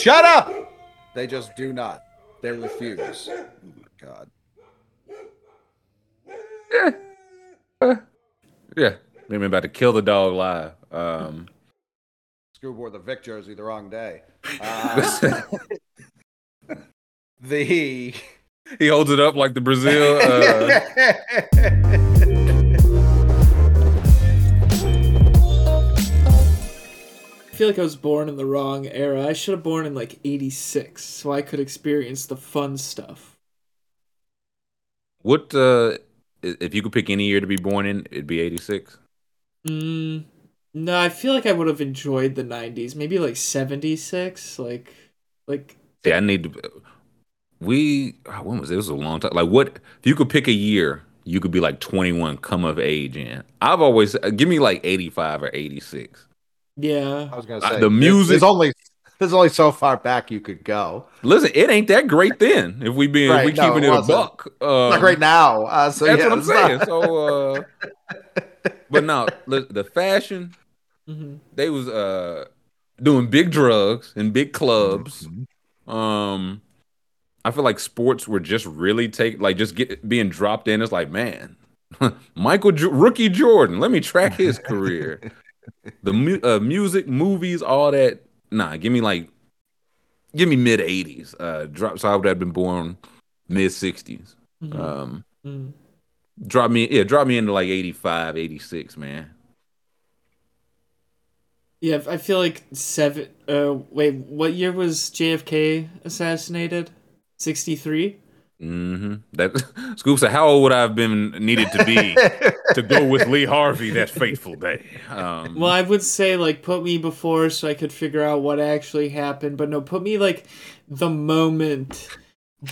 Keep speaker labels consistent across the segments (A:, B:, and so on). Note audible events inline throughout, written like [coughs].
A: Shut up! They just do not. They refuse. Oh my god.
B: Yeah, they're about to kill the dog live. Um,
A: Scoob wore the Vic jersey the wrong day. [laughs] Uh, [laughs] the
B: he holds it up like the Brazil. Uh, [laughs]
C: feel like I was born in the wrong era. I should have born in like 86 so I could experience the fun stuff.
B: what uh, if you could pick any year to be born in? It'd be eighty six.
C: Mm, no, I feel like I would have enjoyed the 90s. Maybe like 76. Like, like
B: See, I need to. We oh, when was it? It was a long time. Like, what if you could pick a year? You could be like twenty one, come of age in. I've always uh, give me like eighty five or eighty six.
C: Yeah.
A: I was gonna
B: Uh,
A: say
B: the music-
A: There's only there's only so far back you could go.
B: Listen, it ain't that great then. If we being if we
A: Right, no,
B: keeping
A: it
B: it, a
A: wasn't.
B: buck, um,
A: Like right now. Uh, so
B: that's
A: yeah,
B: what I'm
A: it's not-
B: saying. So, uh, [laughs] but now the, the fashion
C: hmm
B: they was uh doing big drugs in big clubs.
A: Mm-hmm.
B: Um, I feel like sports were just really take like just get being dropped in. It's like man, [laughs] Michael J- rookie Jordan. Let me track his career. [laughs] the mu- uh, music, movies, all that. Nah, give me like, give me mid '80s. Uh, drop. So I would have been born mid '60s.
C: Mhm.
B: Um,
C: Mm.
B: drop me, yeah, drop me into like 85, 86, man.
C: Yeah, I feel like seven. Uh, wait, what year was JFK assassinated? 63?
B: Mm-hmm. That [laughs] Scoop said, "How old would I have been needed to be [laughs] to go with Lee Harvey that fateful day?" Um,
C: Well, I would say like put me before so I could figure out what actually happened, but no, put me like the moment,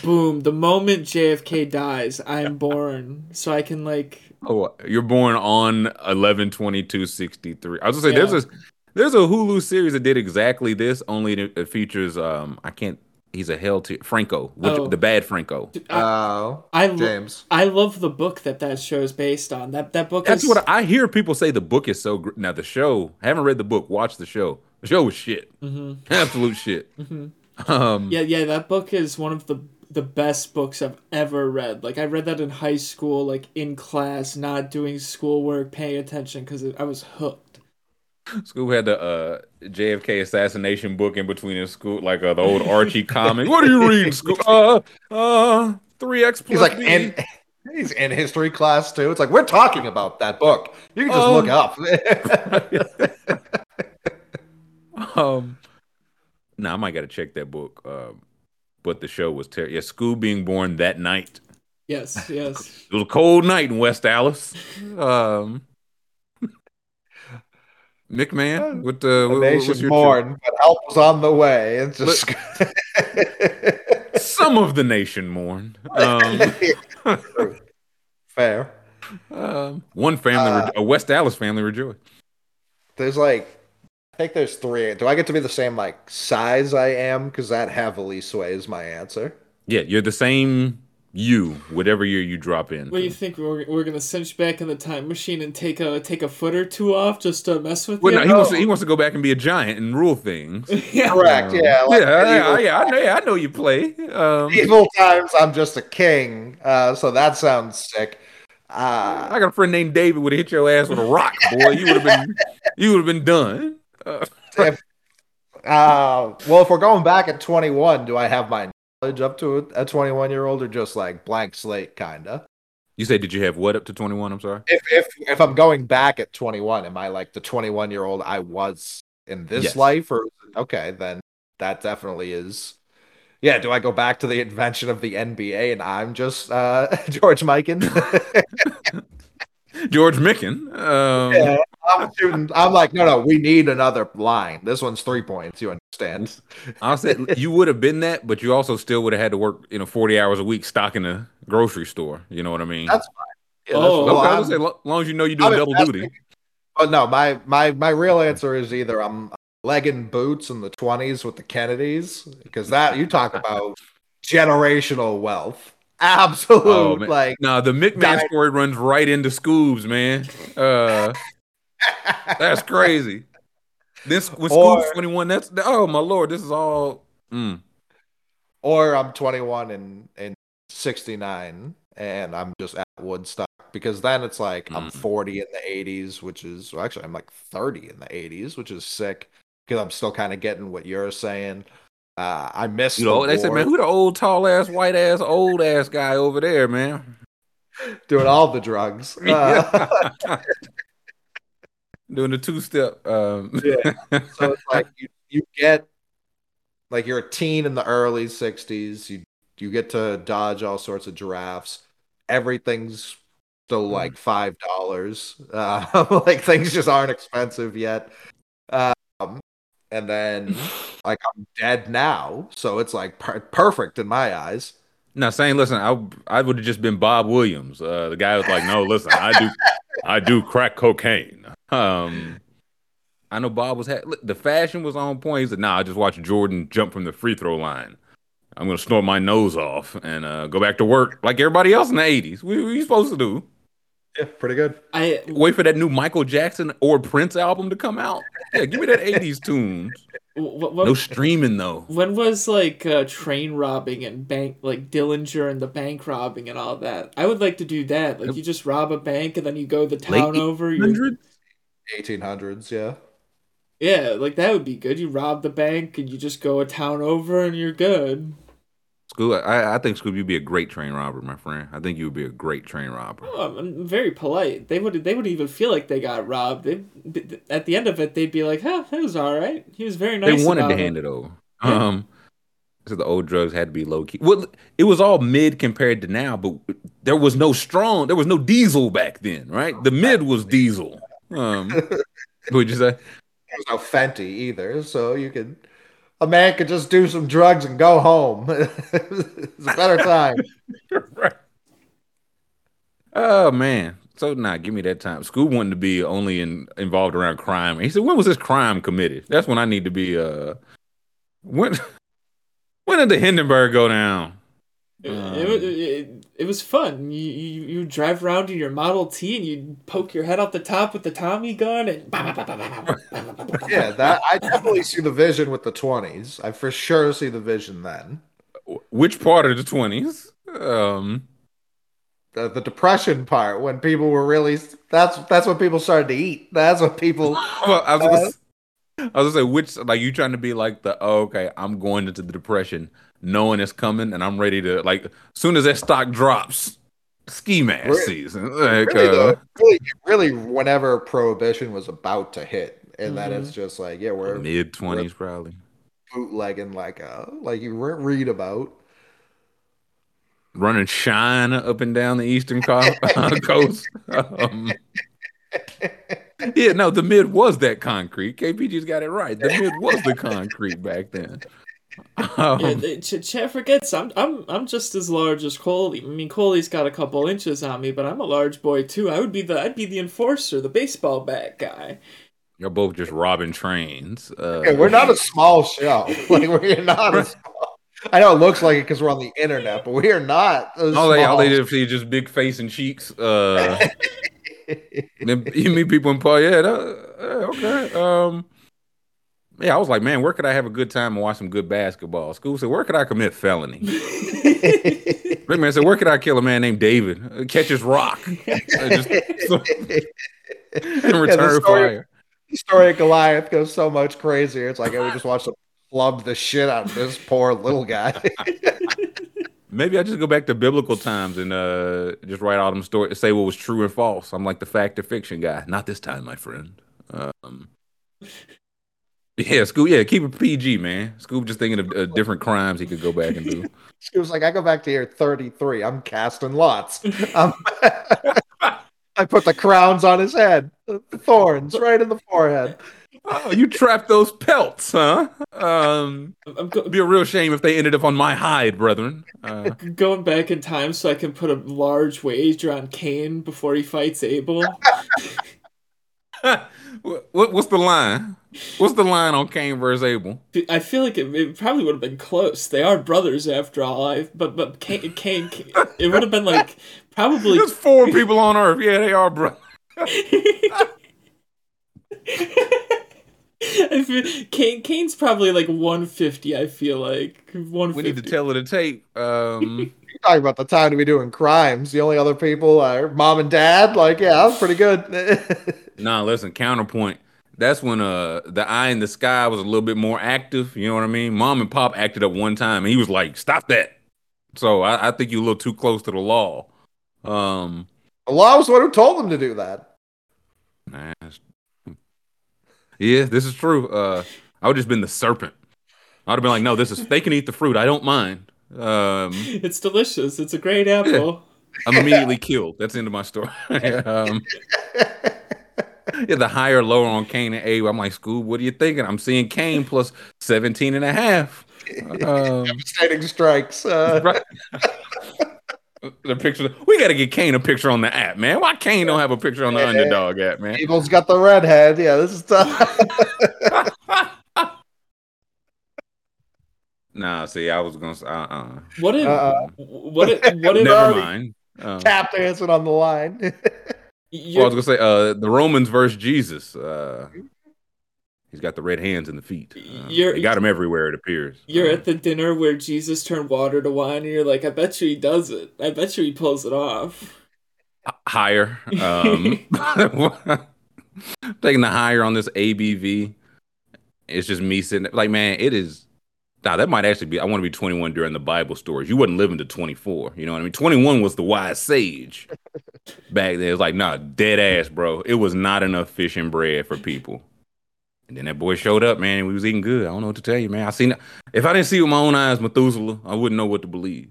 C: boom, the moment JFK dies, I'm born, so I can like.
B: oh, you're born on 11 22 63. I was gonna say there's a there's a Hulu series that did exactly this. Only it, it features um I can't. He's a hell to Franco, which,
C: Oh.
B: the bad Franco.
C: I,
A: Oh,
C: I, lo-
A: James.
C: I love the book that that show is based on. That that book
B: That's
C: is
B: what I hear people say. The book is so gr- now. The show. I haven't read the book. Watch the show. The show was shit.
C: Mhm. [laughs]
B: Absolute shit.
C: Mhm.
B: Um,
C: Yeah, yeah, that book is one of the the best books I've ever read. Like I read that in high school, like in class, not doing schoolwork, paying attention because I was hooked.
B: School had the uh, JFK assassination book in between his school, like uh, the old Archie comic. What are you reading, school? [laughs] Uh, uh, three X plus
A: He's like
B: B.
A: in [laughs] he's in history class too. It's like we're talking about that book. You can just
B: Um,
A: look up. [laughs]
B: um, no, I might got to check that book. Um, but the show was terrible. Yeah, Scoob being born that night.
C: Yes, yes.
B: It was a cold night in West Dallas. Um, McMahon, what uh,
A: the
B: what,
A: nation's
B: what's your
A: born, but help was on the way. It's just
B: Some of the nation mourn. Um, [laughs]
A: fair.
B: um, one family,
A: Uh,
B: a West Dallas family rejoiced.
A: There's like, I think there's three. Do I get to be the same like size I am? Because that heavily sways my answer.
B: Yeah, you're the same you, whatever year you drop in.
C: What do you think we're, we're gonna cinch back in the time machine and take a take a foot or two off just to mess with
B: Well,
C: you?
B: no, he wants to, he wants to go back and be a giant and rule things. [laughs]
C: yeah.
A: Correct. Yeah. Like
B: yeah, yeah, yeah, I know, yeah, I know you play. Um,
A: medieval times, I'm just a king. Uh, so that sounds sick. Uh,
B: I got a friend named David would have hit your ass with a rock, boy. You would have been, [laughs] you would have been done. Uh,
A: if, uh, well, if we're going back at 21, do I have my knowledge up to a 21 year old or just like blank slate kind of?
B: you say did you have what up to twenty one? I'm sorry.
A: If, if if I'm going back at 21, am I like the 21 year old I was in this
B: Yes.
A: life? Or okay, then that definitely is. Yeah, do I go back to the invention of the NBA and I'm just uh, [laughs] George Mikan? [laughs]
B: George Mikan. Um,
A: Yeah. I'm shooting. I'm like, no, no, we need another line. This one's three points. You understand?
B: I said [laughs] you would have been that, but you also still would have had to work, you know, forty hours a week stocking a grocery store. You know what I mean?
A: That's fine. Yeah,
C: Oh,
A: that's-
B: Okay,
A: well,
B: I
A: I'm-
B: was gonna say, lo- long as you know you're doing
A: I'm
B: double
A: investing-
B: duty.
A: But no, my my my real answer is either I'm legging boots in the 20s with the Kennedys because that you talk [laughs] about generational wealth. Absolute
B: Oh,
A: like
B: No, the McMahon story runs right into Scoobs, man. Uh, that's crazy. This
A: Or-
B: Scoobs 21, that's oh my lord, this is all Mm.
A: or I'm 21 and and 69 and I'm just at Woodstock because then it's like I'm
B: Mm.
A: 40 in the 80s, which is well, actually I'm like 30 in the 80s, which is sick because I'm still kind of getting what you're saying. Uh, I miss
B: You
A: the
B: know, they said, man, who the old tall ass, white ass, old ass guy over there, man?
A: doing all the drugs. [laughs] Uh, [laughs]
B: Doing the two step. Um,
A: Yeah. [laughs] so it's like you, you get like you're a teen in the early 60s you you get to dodge all sorts of giraffes everything's still
B: Mm-hmm.
A: like five dollars uh, [laughs] like things just aren't expensive yet um and then like i'm dead now so it's like per- perfect in my eyes
B: Now, saying, listen, I I would have just been Bob Williams. Uh, the guy was like, no, listen, I do I do crack cocaine. Um, I know Bob was ha- look, the fashion was on point. He said, nah, I just watched Jordan jump from the free throw line. I'm gonna snort my nose off and uh, go back to work like everybody else in the '80s. What, what are you supposed to do?
A: yeah pretty good
C: I
B: Wait for that new Michael Jackson or Prince album to come out? Yeah, give me that '80s tunes.
C: what, what,
B: No streaming though.
C: when was like uh, train robbing and bank like Dillinger and the bank robbing and all that? I would like to do that. Like you just rob a bank and then you go the town
B: Late
C: over. You're,
A: 1800s yeah
C: yeah, like that would be good. You rob the bank and you just go a town over and you're good.
B: School, I, I think Scoob, you'd be a great train robber, my friend. I think you would be a great train robber.
C: Oh, I'm, I'm very polite. They would they would even feel like they got robbed. They, at the end of it, they'd be like, "Huh, that was all right. He was very nice."
B: they wanted
C: about
B: to
C: it."
B: hand it over.
C: Yeah.
B: Um, so the old drugs had to be low key. Well, it was all mid compared to now, but there was no strong, there was no diesel back then, right? The mid was diesel. Um, [laughs] what'd you say?
A: there's no fenty either so you could a man could just do some drugs and go home [laughs] it's a better time [laughs]
B: right. Oh man. So nah, give me that time. School wanted to be only in involved around crime. He said, when was this crime committed? That's when I need to be uh when when did the Hindenburg go down?
C: It,
B: Um,
C: it, it, it was fun. You, you you drive around in your Model T and you poke your head out the top with the Tommy gun and
A: Yeah, that I definitely see the vision with the twenties. I for sure see the vision then.
B: Which part of the twenties? Um
A: The, the depression part when people were really that's that's when people started to eat. That's what people
B: well, I was gonna, I was gonna say which like you trying to be like the oh, okay, I'm going into the depression knowing it's coming and I'm ready to like as soon as that stock drops, ski mask
A: Really-
B: season. Like,
A: really,
B: uh,
A: though, really really whenever prohibition was about to hit. And then
C: Mhm.
A: it's just like, yeah, we're
B: mid twenties probably.
A: bootlegging like a like you re- read about.
B: running shine up and down the eastern co- [laughs] coast. Um, [laughs] yeah, no, the mid was that concrete. KPG's got it right. The mid was the concrete back then. Um,
C: yeah, they, Ch- Chet forgets I'm I'm I'm just as large as Coley. I mean, Coley's got a couple inches on me, but I'm a large boy too. I would be the I'd be the enforcer, the baseball bat guy.
B: you're both just robbing trains. Uh,
A: Okay, we're not a small show. [laughs] Like we're not a [laughs] small. I know it looks like it because we're on the internet, but we are not. A
B: all they, all they
A: small-
B: did see just big face and cheeks. Uh, [laughs] then you meet people in Paul. Yeah, that, yeah, okay. Um, yeah, I was like, man, where could I have a good time and watch some good basketball? School said, where could I commit felony? [laughs] Rick man said, where could I kill a man named David? Uh, Catch his rock. Uh, just, so- [laughs] [laughs] and return
A: story-
B: fire.
A: the story of Goliath goes so much crazier. It's like we just watched them club the shit out of this poor little guy.
B: Maybe I just go back to biblical times and uh, just write all them stories, say what was true and false. I'm like the fact or fiction guy. Not this time, my friend. Um, yeah, Scoop. Yeah, keep it PG, man. Scoop just thinking of uh, different crimes he could go back and do. [laughs]
A: she was like, I go back to year 33. I'm casting lots. Um, [laughs] I put the crowns on his head, the thorns right in the forehead.
B: Oh, you trapped those pelts, huh? Um,
C: I'm go-
B: it'd be a real shame if they ended up on my hide, brethren. Uh, [laughs]
C: going back in time so I can put a large wager on Cain before he fights Abel. [laughs]
B: what, what- what's the line? What's the line on Cain versus Abel?
C: I feel like it, it probably would have been close. They are brothers after all. I but but Cain, Cain it would have been like probably
B: There's four people on Earth. Yeah, they are, bro. [laughs]
C: I feel Cain Cain's probably like 150. I feel like 150.
B: We need to tell her to tape. Um,
A: You're talking about the time to be doing crimes. The only other people are mom and dad. Like, yeah, that's pretty good. [laughs]
B: nah, listen. Counterpoint. That's when uh the eye in the sky was a little bit more active. You know what I mean? Mom and pop acted up one time, and he was like, "Stop that." So I, I think you're a little too close to the law. Um,
A: Allah was the one who told them to do that.
B: nah, yeah, this is true. Uh, I would just been the serpent. I'd have been like, "No, this is they can eat the fruit. I don't mind." Um, [laughs]
C: It's delicious. It's a great apple.
B: I'm immediately killed. That's the end of my story. [laughs] um, yeah, the higher, lower on Cain and Abe. I'm like, Scoob, what are you thinking? I'm seeing Cain plus 17 and a half. Um, [laughs]
A: Devastating strikes. Uh,
B: right. the picture. We got to get Cain a picture on the app, man. Why Cain don't have a picture on the
A: Yeah.
B: underdog app, man?
A: Eagles got the redhead. Yeah, this is tough.
B: Nah, see, I was gonna say, uh-uh.
C: What if?
A: Uh-uh.
C: What if? What if? [laughs]
B: Never
A: already-
B: mind. Um,
A: Tap dancing on the line. [laughs]
B: well, I was gonna say, uh, the Romans versus Jesus. Uh, he's got the red hands and the feet. Uh,
C: You're-
B: they got him everywhere. It appears.
C: you're
B: Uh,
C: at the dinner where Jesus turned water to wine, and you're like, I bet you he does it. I bet you he pulls it off.
B: higher. Um, [laughs] taking the higher on this ABV. It's just me sitting like, man, it is. Nah, that might actually be. I want to be 21 during the Bible stories. You wasn't living to 24. You know what I mean? 21 was the wise sage [laughs] back then. It was like, nah, dead ass, bro. It was not enough fish and bread for people. And then that boy showed up, man. And we was eating good. I don't know what to tell you, man. I seen. If I didn't see with my own eyes, Methuselah, I wouldn't know what to believe.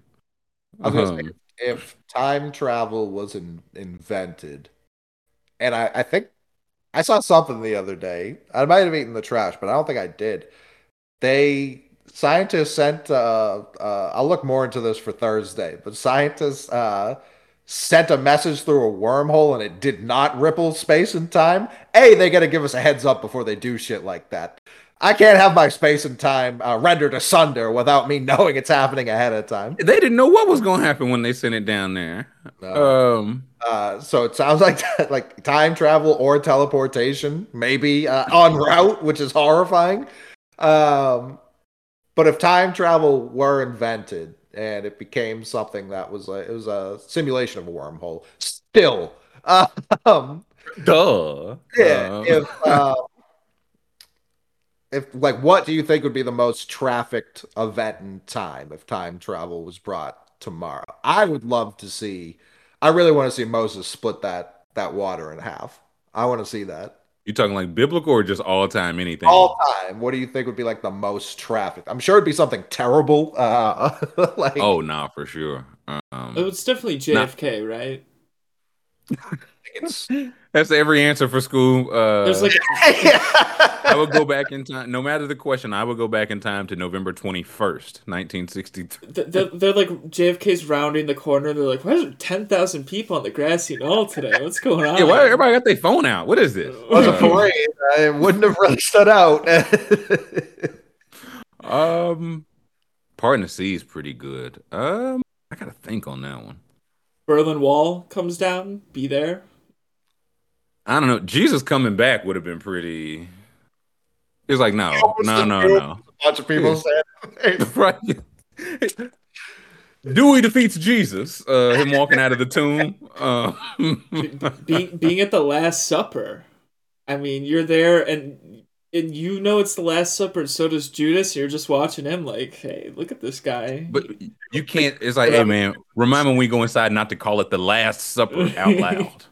A: I was gonna say,
B: Um,
A: if time travel was in, invented, and I, I think I saw something the other day. I might have eaten the trash, but I don't think I did. They scientists sent. Uh, uh, I'll look more into this for Thursday, but scientists uh, sent a message through a wormhole, and it did not ripple space and time. A, they got to give us a heads up before they do shit like that. I can't have my space and time uh, rendered asunder without me [laughs] knowing it's happening ahead of time.
B: they didn't know what was going to happen when they sent it down there.
A: No.
B: Um,
A: Uh, so it sounds [laughs] like like time travel or teleportation, maybe uh, en route, which is horrifying. Um, but if time travel were invented and it became something that was a, it was a simulation of a wormhole, still, [laughs] um,
B: duh.
A: yeah.
B: Uh,
A: if uh, if like, what do you think would be the most trafficked event in time if time travel was brought tomorrow? I would love to see. I really want to see Moses split that that water in half. I want to see that
B: you talking like biblical or just all time anything?
A: all time. What do you think would be like the most traffic? I'm sure it'd be something terrible. Uh, [laughs] like
B: oh, nah, for sure.
C: It
B: Um,
C: was definitely JFK, right? [laughs]
A: it's,
B: that's every answer for school. Uh,
C: There's like [laughs]
B: I would go back in time. No matter the question, I would go back in time to November twenty first, nineteen sixty two.
C: they're, they're like JFK's rounding the corner. They're like, why is there ten thousand people on the grassy knoll today? What's going on?
B: Yeah, why everybody got their phone out? What is this? [laughs]
A: was a parade. It wouldn't have really stood out. [laughs]
B: Um, Pardon the Sea is pretty good. Um, I gotta think on that one.
C: Berlin Wall comes down. Be there.
B: I don't know. Jesus coming back would have been pretty. It's like no, no, no, no.
A: a bunch of people saying, [laughs]
B: right. Dewey defeats Jesus. Uh, him walking out of the tomb. Uh,
C: being being at the Last Supper. I mean, you're there and and you know it's the Last Supper, and so does Judas. You're just watching him, like, hey, look at this guy.
B: but you can't. It's like, hey man, remind me when we go inside not to call it the Last Supper out loud.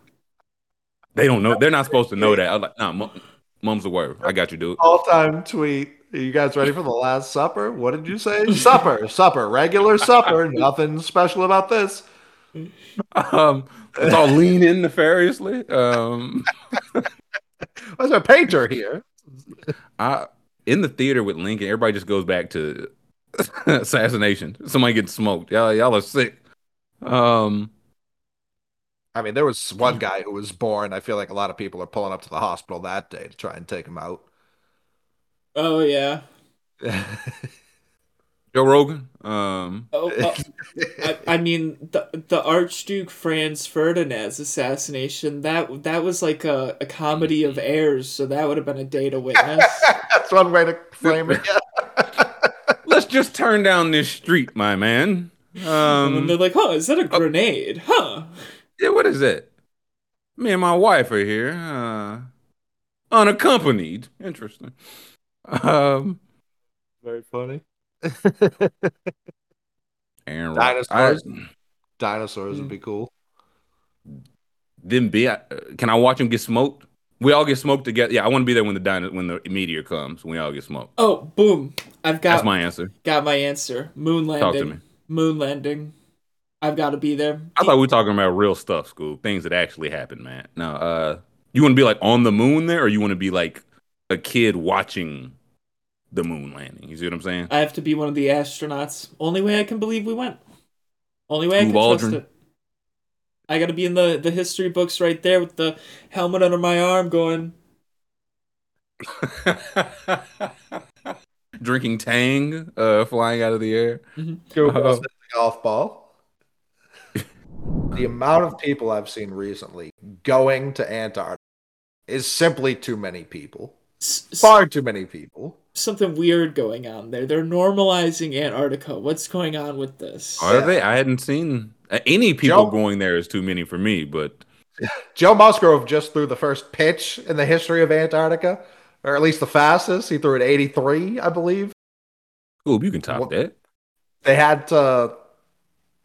B: They don't know. They're not supposed to know that. I was like, nah, mom, mom's the word. I got you, dude.
A: all time tweet. Are you guys ready for the Last Supper? What did you say? supper, supper, regular supper. [laughs] Nothing special about this.
B: Um, let's all lean in nefariously. Um, [laughs]
A: Why's a painter here?
B: I in the theater with Lincoln, everybody just goes back to [laughs] assassination. Somebody getting smoked. Y'all, y'all are sick. Um,
A: I mean, there was one guy who was born. I feel like a lot of people are pulling up to the hospital that day to try and take him out.
C: oh yeah, [laughs]
B: Joe Rogan. Um,
C: Oh, oh, I, I mean the the Archduke Franz Ferdinand's assassination that that was like a, a comedy of errors, so that would have been a day to witness. [laughs]
A: That's one way to frame it. [laughs]
B: Let's just turn down this street, my man.
C: and
B: Um,
C: they're like, "Huh, is that a grenade? Huh?"
B: Yeah, what is it? Me and my wife are here, uh, unaccompanied. Interesting. Um,
A: Very funny.
B: Aaron
A: Dinosaurs.
B: I-
A: Dinosaurs would be cool.
B: Then be uh, can I watch him get smoked? We all get smoked together. Yeah, I want to be there when the dino- when the meteor comes. When we all get smoked.
C: Oh, boom! I've got
B: That's my answer.
C: got my answer. Moon
B: Talk to
C: landing.
B: me.
C: Moon landing. I've got to be there.
B: I thought we were talking about real stuff, school things that actually happened, man. No, uh, you want to be like on the moon there, or you want to be like a kid watching the moon landing? You see what I'm saying?
C: I have to be one of the astronauts. Only way I can believe we went. Only way I can
B: Scoob
C: trust it. I gotta be in the, the history books right there with the helmet under my arm going, [laughs]
B: Drinking Tang, uh, flying out of the air.
A: Go
B: Uh,
A: the golf ball. The amount of people I've seen recently going to Antarctica is simply too many people.
C: S- s-
A: Far too many people.
C: something weird going on there. They're normalizing Antarctica. What's going on with this?
B: Are
A: Yeah.
B: they? I hadn't seen uh, any people
A: Joe-
B: going there. Is too many for me, but [laughs]
A: Joe Musgrove just threw the first pitch in the history of Antarctica, or at least the fastest. He threw it 83, I believe.
B: Ooh, you can top
A: What-
B: that.
A: They had to,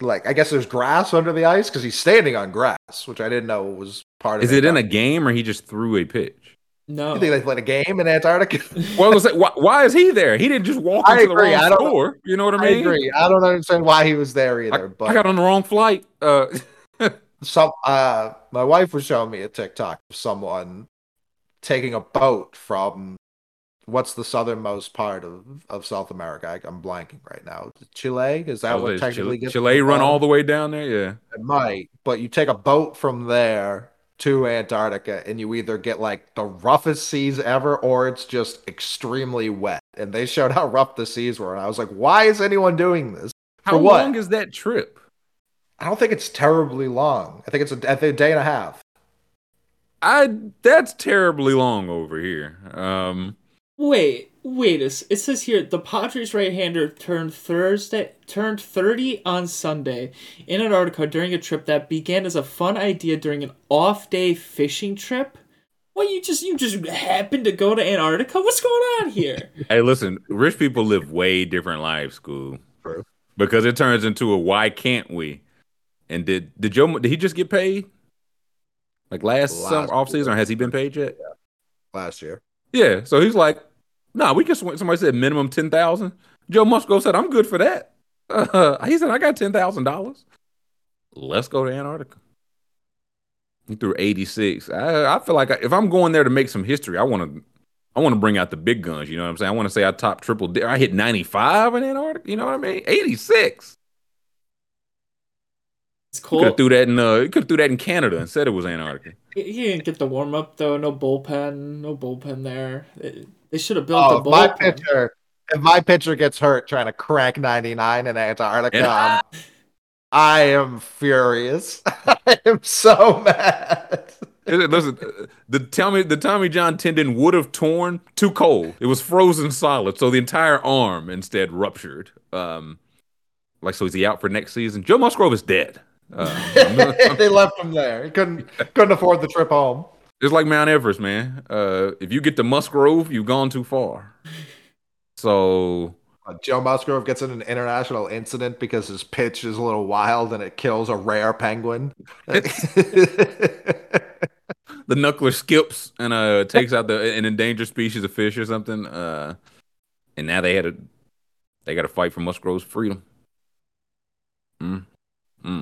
A: like, I guess there's grass under the ice because he's standing on grass, which I didn't know was part of
B: Is it in a game or he just threw a pitch?
C: No.
A: You think they played a game in Antarctica? [laughs]
B: Well, was like, why, why is he there? He didn't just walk
A: I
B: into
A: agree,
B: the
A: I
B: wrong
A: don't-
B: store. You know what I mean?
A: I agree. I don't understand why he was there
B: I,
A: either. but
B: I got on the wrong flight. Uh, [laughs]
A: some uh my wife was showing me a TikTok of someone taking a boat from what's the southernmost part of, of South America? I, I'm blanking right now. Chile? Is that what
B: Chile,
A: technically gets
B: Chile run all the way down there. Yeah.
A: It might, but you take a boat from there to Antarctica and you either get like the roughest seas ever or it's just extremely wet. And they showed how rough the seas were. And I was like, why is anyone doing this?
B: How
A: For what?
B: long is that trip?
A: I don't think it's terribly long. I think it's a, I think a day and a half.
B: I that's terribly long over here. Um,
C: Wait, wait. It it says here the Padres right-hander turned Thursday turned 30 on Sunday in Antarctica during a trip that began as a fun idea during an off-day fishing trip. What you just you just happened to go to Antarctica? What's going on here? [laughs]
B: hey, listen, rich people live way different lives, school.
A: True.
B: Because it turns into a why can't we? And did did Joe did he just get paid? Like last,
A: Last
B: summer off season, or has he been paid yet?
A: last year.
B: Yeah. So he's like, nah, we can swing. Somebody said minimum ten thousand. Joe Musgrove said, I'm good for that. Uh, [laughs] he said, I got ten thousand dollars. Let's go to Antarctica. He threw 86. I, I feel like I, if I'm going there to make some history, I want to I want to bring out the big guns. You know what I'm saying? I want to say I top triple. I hit 95 in Antarctica. You know what I mean? 86.
C: It's cool.
B: Could threw that in. Uh, could threw that in Canada and said it was Antarctica.
C: He didn't get the warm up though. No bullpen. No bullpen there. They, they should have built
A: Oh,
C: a
A: if my pitcher, if my pitcher gets hurt trying to crank 99 in Antarctica,
B: Yeah.
A: I'm- I am furious. [laughs] I am so mad.
B: Listen, the Tommy the Tommy John tendon would have torn too cold. It was frozen solid, so the entire arm instead ruptured. Um, like so, is he out for next season? Joe Musgrove is dead. Uh, I'm gonna- I'm-
A: they left him there. He couldn't couldn't afford the trip home.
B: It's like Mount Everest, man. Uh, if you get to Musgrove, you've gone too far. So
A: Uh, Joe Musgrove gets in an international incident because his pitch is a little wild and it kills a rare penguin. [laughs]
B: the knuckler skips and uh takes out the an endangered species of fish or something. Uh, and now they had a they got to fight for Musgrove's freedom. Mm. Mm.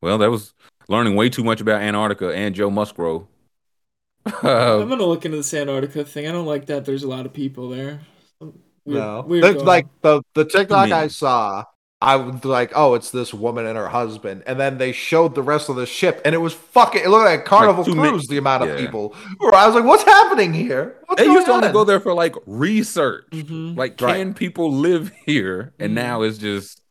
B: Well, that was learning way too much about Antarctica and Joe Musgrove.
C: I'm
B: Uh,
C: gonna look into this Antarctica thing. I don't like that. There's a lot of people there. Weird,
A: no,
C: weird
A: That's like the the TikTok
B: mean?
A: I saw. I was like, oh, it's this woman and her husband, and then they showed the rest of the ship, and it was fucking. It looked like a Carnival
B: two min-
A: Cruise. The amount of
B: yeah.
A: people. Where I was like, what's happening here? What's
B: They
A: going
B: used to only go there for like research.
C: Mhm.
B: Like,
A: Right.
B: can people live here? And
C: Mhm.
B: now it's just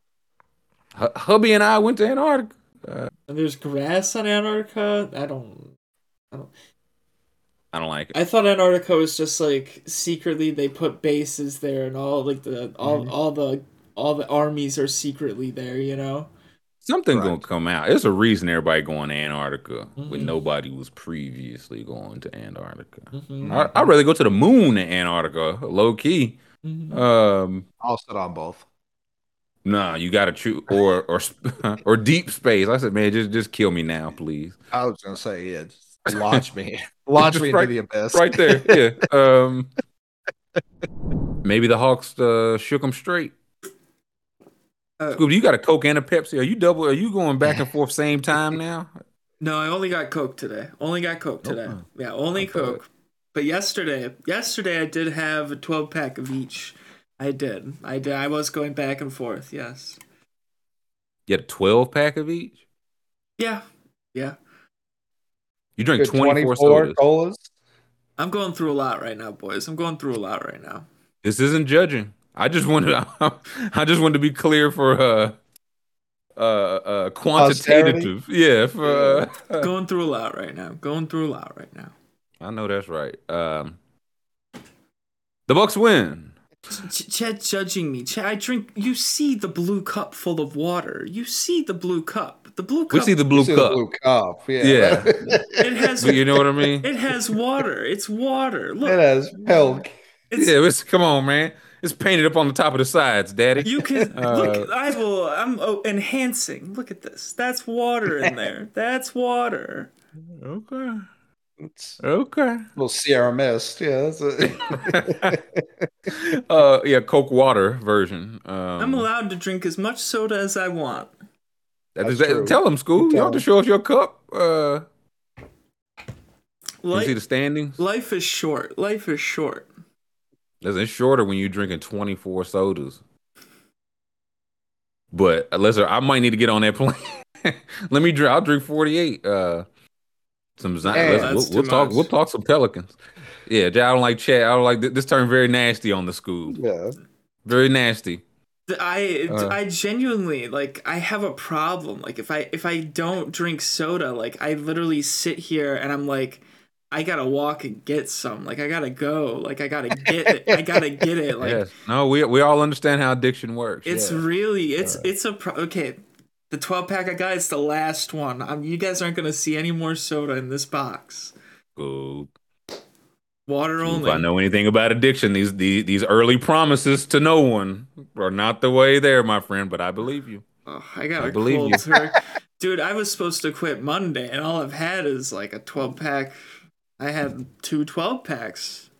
B: Hu- hubby and I went to Antarctica.
C: And there's grass on Antarctica. I don't.
B: I don't I don't like it.
C: I thought Antarctica was just like secretly they put bases there and all like the all
A: Mm-hmm.
C: all the all the armies are secretly there. You know.
B: Something
A: Right.
B: gonna come out. There's a reason everybody going to Antarctica when
C: Mhm.
B: nobody was previously going to Antarctica.
C: Mhm.
B: I, I'd rather go to the moon than Antarctica, low key.
C: Mhm.
B: Um,
A: I'll sit on both.
B: Nah, you gotta choose or or [laughs] or deep space. I said, man, just just kill me now, please.
A: I was gonna say, yeah, just launch me, [laughs] launch me into
B: Right-
A: the abyss.
B: Right there, [laughs] yeah. Um, maybe the Hawks uh, shook them straight.
C: Uh,
B: Scooby, you got a Coke and a Pepsi. Are you double? Are you going back and forth same time now?
C: No, I only got Coke today. Only got Coke today.
B: Okay.
C: Yeah, only
B: Okay.
C: Coke. But yesterday, yesterday I did have a twelve pack of each. I did. I did. I was going back and forth. Yes.
B: You had a twelve pack of each.
C: Yeah. Yeah.
B: You drink twenty four
A: 24
B: sodas.
A: colas.
C: I'm going through a lot right now, boys. I'm going through a lot right now.
B: This isn't judging. I just wanted. [laughs] I just wanted to be clear for uh uh uh quantitative. Yeah. For uh, [laughs]
C: Going through a lot right now. Going through a lot right now.
B: I know that's right. Um, the Bucks win.
C: Ch- Chad judging me. Chad, I drink. You see the blue cup full of water. You see the blue cup. The blue cup.
B: We
C: cup.
B: see the blue
A: You see the blue cup. Yeah.
B: Yeah. [laughs]
C: It has.
B: You know what I mean?
C: It has water. It's water. Look.
A: it has milk.
C: It's,
B: yeah. It's, come on, man. It's painted up on the top of the sides, Daddy.
C: You can [laughs]
B: Uh,
C: look. I will. I'm oh, enhancing. Look at this. That's water in [laughs] there. That's water.
B: okay.
A: It's
B: Okay.
A: a little Sierra Mist. Yeah. That's it. [laughs]
B: uh, yeah, Coke water version. Um,
C: I'm allowed to drink as much soda as I want.
B: that is-
A: That's
B: that-
A: true.
B: tell them, school. You
A: Tell
B: don't have to show us your cup. Uh, you
C: Life,
B: see the standings.
C: life is short. Life is short.
B: Listen, It's shorter when you're drinking 24 sodas. But uh, listen, I might need to get on that plane. [laughs] Let me drink. I'll drink 48. Uh, some Zion.
A: Damn,
B: listen, we'll, we'll talk.
C: much.
B: We'll talk some Pelicans. Yeah, I don't like Chad. I don't like th- this. Turned very nasty on the school.
A: yeah.
B: Very nasty.
C: I
B: Uh.
C: I genuinely like I have a problem. Like if I if I don't drink soda, like I literally sit here and I'm like I gotta walk and get some. Like I gotta go. Like I gotta get it. I gotta get it. [laughs] Like
B: yes. No, we we all understand how addiction works.
C: It's
B: Yeah.
C: really it's
A: Uh.
C: it's a pro- okay. The twelve pack I got is the last one. Um, you guys aren't gonna see any more soda in this box.
B: Cool.
C: Water
B: If
C: only.
B: I know anything about addiction, these, these these early promises to no one are not the way there, my friend. But I believe you.
C: Oh, I got
B: I
C: a
B: believe
C: cold
B: you. [laughs]
C: Dude, I was supposed to quit Monday, and all I've had is like a twelve pack. I had two 12 packs.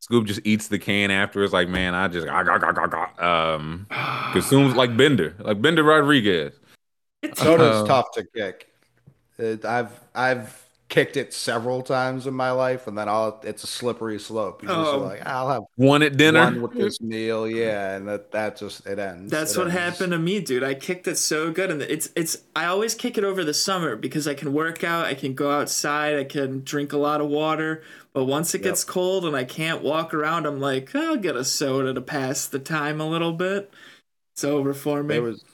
B: Scoop just eats the can after. It's like, man, I just ah, um [sighs] consumes like Bender, like Bender Rodriguez. [laughs]
C: It's
A: Soda's
B: Uh,
A: tough to kick. It, I've I've kicked it several times in my life, and then I'll it's a slippery slope. You just
C: Oh.
A: like I'll have
B: One at dinner.
A: one with this meal, yeah, and that that just it ends.
C: That's
A: It
C: what
A: ends.
C: happened to me, dude. I kicked it so good, and it's it's. I always kick it over the summer because I can work out, I can go outside, I can drink a lot of water. But once it
A: Yep.
C: gets cold and I can't walk around, I'm like, I'll get a soda to pass the time a little bit. It's over for me.
A: It was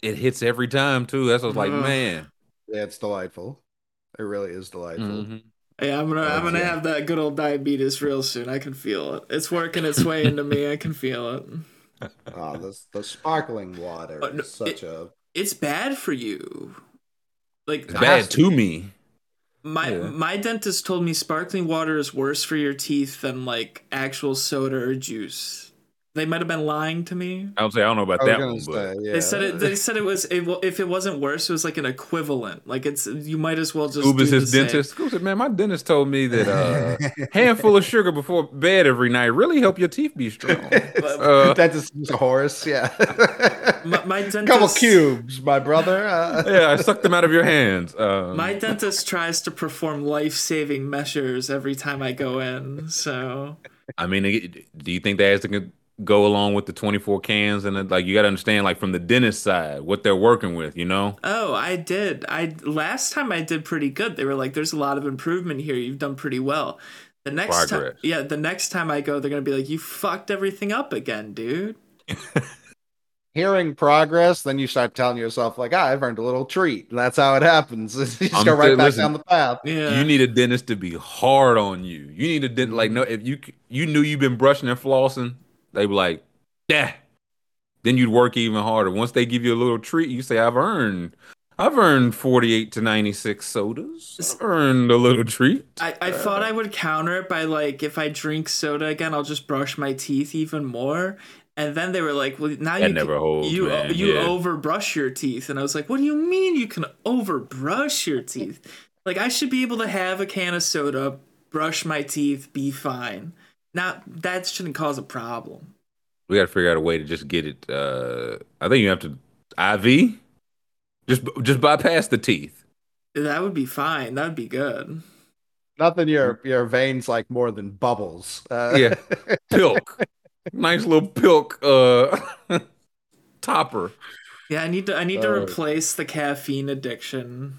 B: It hits every time too. That's what's like,
C: Ugh.
B: man.
A: yeah, it's delightful. It really is delightful.
B: Mhm.
C: yeah, I'm gonna I'm
A: Oh,
C: gonna
A: yeah.
C: have that good old diabetes real soon. I can feel it. It's working its way into me. I can feel it.
A: Oh, [laughs] the the sparkling water
C: Uh, no,
A: is such a
C: It's bad for you. Like
B: It's bad
A: to
B: to me.
C: My
B: Yeah.
C: my dentist told me sparkling water is worse for your teeth than like actual soda or juice. They might have been lying to me.
B: I would say I don't know about that
A: gonna
B: one, but
A: yeah.
C: They said it. They said it was. It, if it wasn't worse, it was like an equivalent. Like it's. You might as well just.
B: Scoob is his
C: the
B: dentist. Scoob said, man, my dentist told me that uh [laughs] handful of sugar before bed every night really help your teeth be strong. [laughs] Uh,
A: that just is a horse, yeah.
C: My, my [laughs] dentist.
A: Couple cubes, my brother. Uh,
B: yeah, I sucked them out of your hands. Um,
C: My dentist tries to perform life saving measures every time I go in. So
B: I mean, do you think that has to con- go along with the 24 cans and it, like you got to understand like from the dentist side what they're working with, you know?
C: Oh, I did. I last time I did pretty good. They were like, "There's a lot of improvement here. You've done pretty well." The next time, yeah, the next time I go, they're gonna be like, "You fucked everything up again, dude." [laughs]
A: Hearing progress, then you start telling yourself like, ah, I've earned a little treat. And that's how it happens. [laughs] you just
B: I'm
A: go right
B: saying,
A: back
B: listen,
A: down the path.
C: Yeah.
B: You need a dentist to be hard on you. You need a dentist like no if you you knew you've been brushing and flossing, they be like, "Yeah." Then you'd work even harder. Once they give you a little treat, you say, "I've earned I've earned 48 to 96 sodas. I've earned a little treat."
C: I, I uh, thought I would counter it by like if I drink soda again, I'll just brush my teeth even more. And then they were like, "Well, now
B: That
C: you
B: never
C: can,
B: holds,
C: you uh,
B: man.
C: you
B: Yeah.
C: over brush your teeth." And I was like, "What do you mean you can over brush your teeth? Like I should be able to have a can of soda, brush my teeth, be fine. Not that shouldn't cause a problem."
B: We got to figure out a way to just get it uh I think you have to IV just just bypass the teeth.
C: That would be fine. That would be good.
A: Nothing your your veins like more than bubbles. Uh,
B: Yeah. [laughs] Pilk. nice little pilk uh [laughs] topper.
C: Yeah, I need to I need to
A: Uh,
C: replace the caffeine addiction.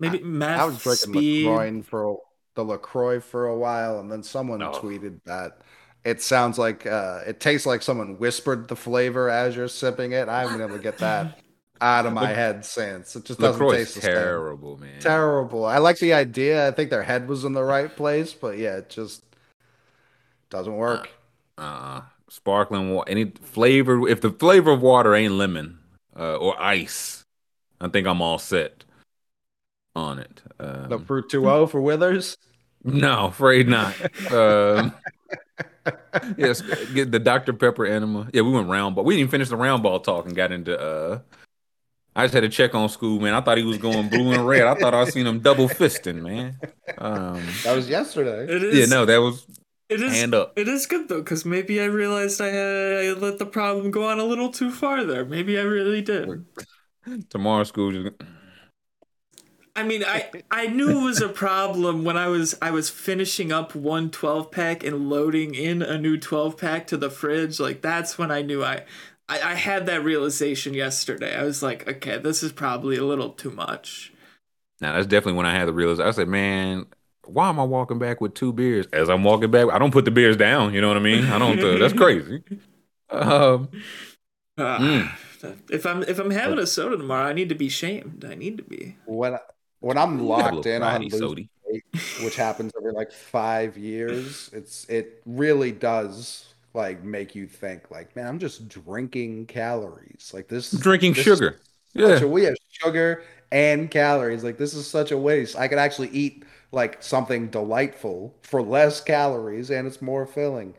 C: Maybe meth
A: I was drinking
C: speed.
A: LaCroix for a, the LaCroix for a while, and then someone
B: No.
A: tweeted that it sounds like uh, it tastes like someone whispered the flavor as you're sipping it. I haven't been able to get that out of my
B: Look-
A: head since. It just doesn't taste
B: is
A: the same.
B: terrible, man.
A: Terrible. I like the idea. I think their head was in the right place, but yeah, it just doesn't work.
B: uh sparkling water any flavor if the flavor of water ain't lemon uh, or ice i think i'm all set on it um,
A: the fruit 2 for Withers.
B: no afraid not um, yes get the dr pepper enema yeah we went round ball we didn't even finish the round ball talk and got into uh I just had to check on school, man. I thought he was going blue and red. I thought I seen him double fisting, man. Um,
A: That was yesterday.
C: It is.
B: yeah, no, that was
C: It is.
B: hand up.
C: It is good though, because maybe I realized I had I let the problem go on a little too far there. Maybe I really did.
B: Tomorrow school just
C: I mean, I I knew it was a problem when I was I was finishing up one 12 pack and loading in a new 12 pack to the fridge. Like that's when I knew I, I I had that realization yesterday. I was like, okay, this is probably a little too much.
B: Now that's definitely when I had the realization. I said, "Man, why am I walking back with two beers?" As I'm walking back, I don't put the beers down. You know what I mean? I don't. Uh, that's [laughs] crazy. Um,
C: Ah,
B: Mm.
C: If I'm if I'm having a soda tomorrow, I need to be shamed. I need to be.
A: When I, when I'm
B: you got a
A: locked in on losing weight, which [laughs] happens every like five years, it's it really does like make you think like, man, I'm just drinking calories. Like this
B: drinking
A: this
B: sugar. Yeah,
A: a we have sugar and calories. Like this is such a waste. I could actually eat like something delightful for less calories and it's more filling.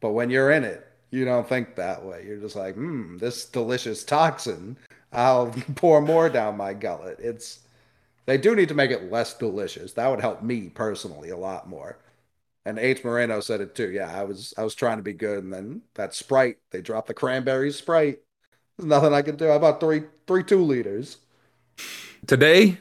A: But when you're in it, you don't think that way. You're just like, hmm, this delicious toxin. I'll [laughs] pour more down my gullet. It's they do need to make it less delicious. That would help me personally a lot more. And H Moreno said it too. Yeah, I was I was trying to be good, and then that Sprite, they dropped the cranberry Sprite. There's nothing I can do. I bought three three two liters.
B: today.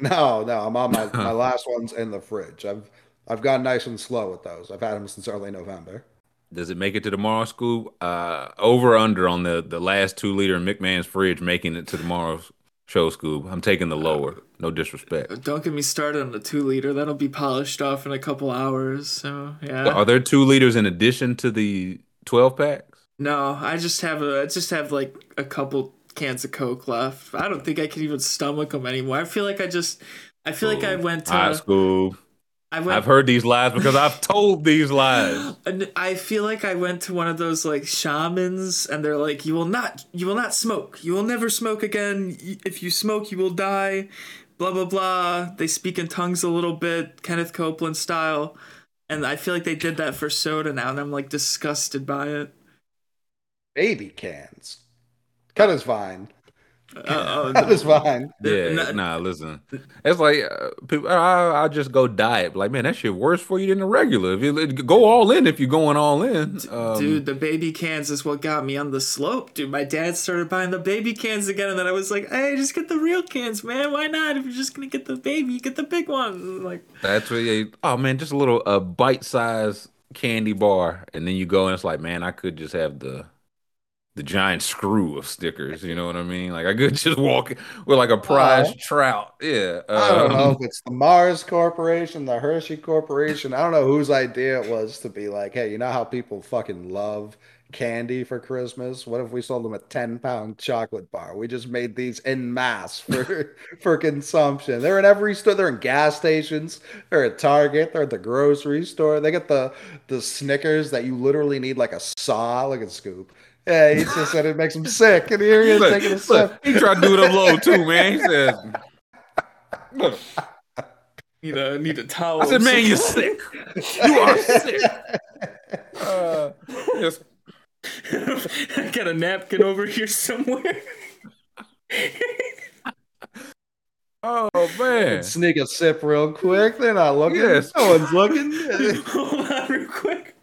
A: No, no, I'm on my [laughs] my last ones in the fridge. I've I've gone nice and slow with those. I've had them since early November.
B: Does it make it to tomorrow's school? Uh, over under on the the last two liter in McMahon's fridge making it to tomorrow's show school. I'm taking the uh, lower. No disrespect.
C: Uh, don't get me started on the two liter. That'll be polished off in a couple hours. So yeah.
B: Are there two liters in addition to the 12 packs?
C: No, I just have a I just have like a couple cans of Coke left. I don't think I can even stomach them anymore. I feel like I just I feel like I went to high
B: school.
C: I went
B: I've heard these lies because I've told these lies. [gasps]
C: and I feel like I went to one of those like shamans and they're like you will not you will not smoke. You will never smoke again. If you smoke you will die. Blah blah blah. They speak in tongues a little bit, Kenneth Copeland style. And I feel like they did that for soda now and I'm like disgusted by it.
A: Baby cans. Cut is fine.
C: Uh,
A: Cut is fine.
B: Yeah,
C: Nah-
B: nah, listen. It's like uh, people. I, I just go diet. Like, man, that shit worse for you than the regular. If you go all in, if you're going all in, um,
C: Dude, the baby cans is what got me on the slope. Dude, my dad started buying the baby cans again, and then I was like, "Hey, just get the real cans, man. Why not? If you're just gonna get the baby, get the big one." Like,
B: That's what. You, oh man, just a little uh, bite size candy bar, and then you go and it's like, man, I could just have the the giant screw of stickers. You know what I mean? Like I could [laughs] just walk with like a prize
A: Oh.
B: trout. Yeah.
A: I don't know
B: um,
A: if it's the Mars Corporation, the Hershey Corporation. I don't know whose idea it was to be like, hey, you know how people fucking love candy for Christmas? What if we sold them a 10 pound chocolate bar? We just made these in mass for [laughs] for consumption. They're in every store, they're in gas stations, they're at Target, they're at the grocery store. They get the the Snickers that you literally need like a saw, like a scoop. Yeah, he just said it makes him sick. And here he is
B: Look,
A: taking a
B: look,
A: sip.
B: he tried to do it up low too, man. He said, look,
C: Need a need a towel.
B: I said, man, you're [laughs] sick. You are sick. Uh, yes.
C: I [laughs] got a napkin over here somewhere. [laughs]
B: Oh man.
A: Sneak a sip real quick. They're not looking.
B: Yes.
A: No one's looking.
C: Hold on, real quick.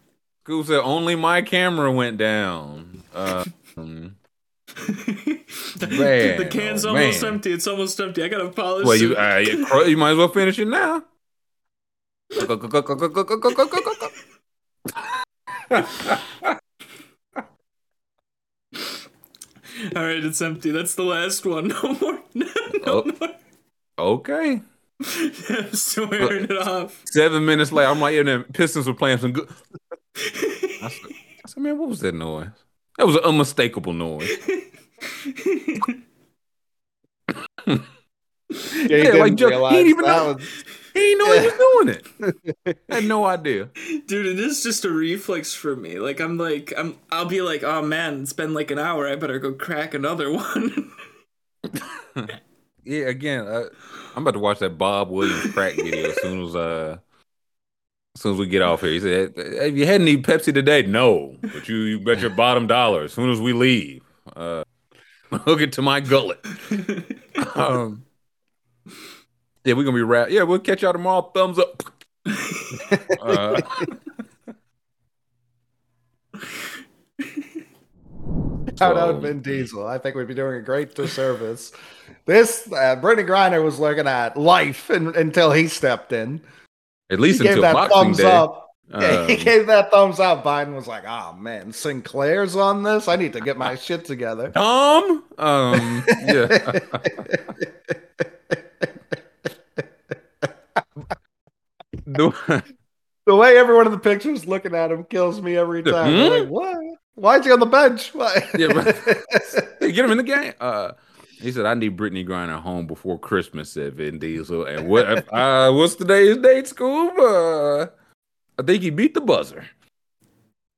B: School said only my camera went down. Uh, um, [laughs]
C: Dude, the can's
B: oh,
C: almost
B: man.
C: empty. It's almost empty. I gotta polish
B: well, you,
C: it.
B: uh, you, cr- you might as well finish it now. [laughs]
C: All right, it's empty. That's the last one. [laughs] No more. No, no
B: Oh.
C: more.
B: okay.
C: I'm swearing it off.
B: Seven minutes later, I'm like, yeah, the Pistons were playing some good. I said, I said, man, what was that noise? That was an unmistakable noise. [laughs]
A: Yeah, he
B: Yeah,
A: didn't
B: like, Joe- he didn't even
A: that
B: know.
A: was-
B: He didn't know he was doing it. I [laughs] had no idea.
C: Dude, it is just a reflex for me. Like I'm like I'm I'll be like, oh man, it's been like an hour. I better go crack another one. [laughs]
B: Yeah, again, uh, I'm about to watch that Bob Williams crack video as soon as uh, as soon as we get off here. He said, "Have you had any Pepsi today?" No, but you, you bet your bottom dollar as soon as we leave. Uh, [laughs] hook it to my gullet. [laughs] um, yeah, we're gonna be rap. Yeah, we'll catch y'all tomorrow. Thumbs up. [laughs] uh,
A: Shout out Vin Diesel. I think we'd be doing a great disservice. This uh, Brittney Griner was looking at life until he stepped in.
B: At
A: He
B: least
A: gave
B: until
A: that
B: Boxing
A: thumbs
B: Day.
A: up. Yeah, he
B: Um,
A: gave that thumbs up. Biden was like, "Oh man, Sinclair's on this. I need to get my shit together."
B: Tom. Um, yeah. [laughs] The-
A: the way everyone in the picture is looking at him kills me every time.
B: Hmm?
A: like, what? Why is he on the bench? Why?
B: Yeah, [laughs] Hey, get him in the game. Uh, he said, "I need Brittney Griner home before Christmas." Said Vin Diesel. And what? uh, [laughs] what's today's date, Scoob? Uh, I think he beat the buzzer.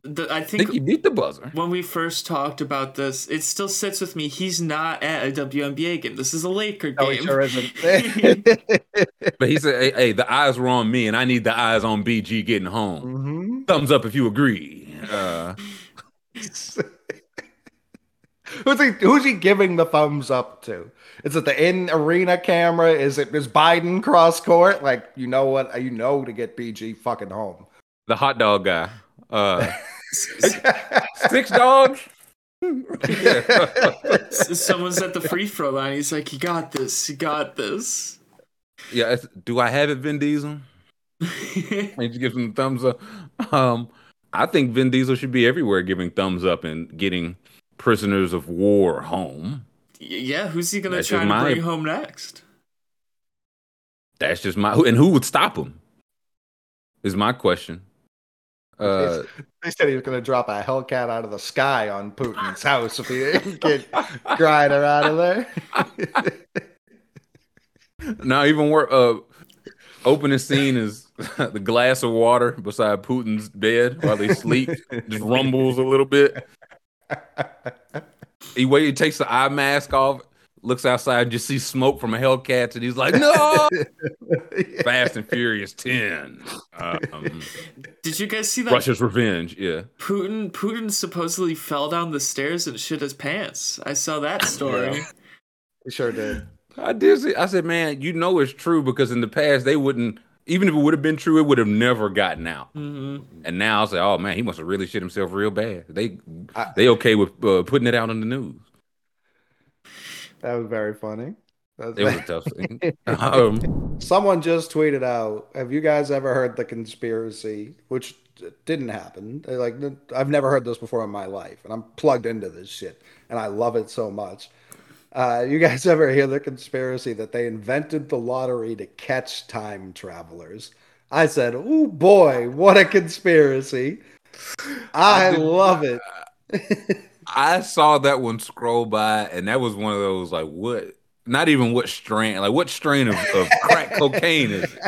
C: The- I
B: I
C: think
B: think he beat the buzzer.
C: when we first talked about this, it still sits with me. He's not at a WNBA game. This is a Laker game.
A: no, he sure isn't. [laughs] [laughs]
B: But he said, "Hey, hey, the eyes were on me, and I need the eyes on BG getting home.
A: Mhm.
B: Thumbs up if you agree." Uh,
A: who's he? Who's he giving the thumbs up to? Is it the in arena camera? Is it is Biden cross court? Like you know what? You know to get BG fucking home.
B: the hot dog guy. Uh, [laughs] six dogs. [laughs] yeah.
C: Someone's at the free throw line. He's like, "You got this. You got this."
B: Yeah, it's- do I have it, Vin Diesel? I need to give him the thumbs up. Um, I think Vin Diesel should be everywhere giving thumbs up and getting prisoners of war home.
C: Yeah, who's he gonna
B: That's
C: try to
B: my-
C: bring home next?
B: That's just my and who would stop him? Is my question. Uh,
A: They said he was going to drop a Hellcat out of the sky on Putin's house if he didn't get [laughs] Griner out of there. [laughs]
B: now even more. Uh, opening scene is [laughs] the glass of water beside Putin's bed while they sleep. just rumbles a little bit. [laughs] He wait. He takes the eye mask off. Looks outside and just sees smoke from a Hellcat, and he's like, "No!" [laughs] Fast and Furious Ten. Um,
C: Did you guys see that?
B: Russia's Revenge. Yeah.
C: Putin Putin supposedly fell down the stairs and shit his pants. I saw that story.
A: he sure did.
B: I did. See, I said, man, you know it's true because in the past they wouldn't. Even if it would have been true, it would have never gotten out.
C: hmm
B: And now I say, oh man, he must have really shit himself real bad. They
A: I-
B: they okay with uh, putting it out on the news.
A: That was very funny. That's
B: It was a tough [laughs] thing. Um,
A: Someone just tweeted out, have you guys ever heard the conspiracy? Which didn't happen. They're Like I've never heard this before in my life, and I'm plugged into this shit, and I love it so much. Uh, you guys [laughs] ever hear the conspiracy that they invented the lottery to catch time travelers? I said, "Oh boy, what a conspiracy!" I,
B: did
A: love it. [laughs]
B: I saw that one scroll by, and that was one of those like what? Not even what strain? Like what strain of, of crack [laughs] cocaine is it?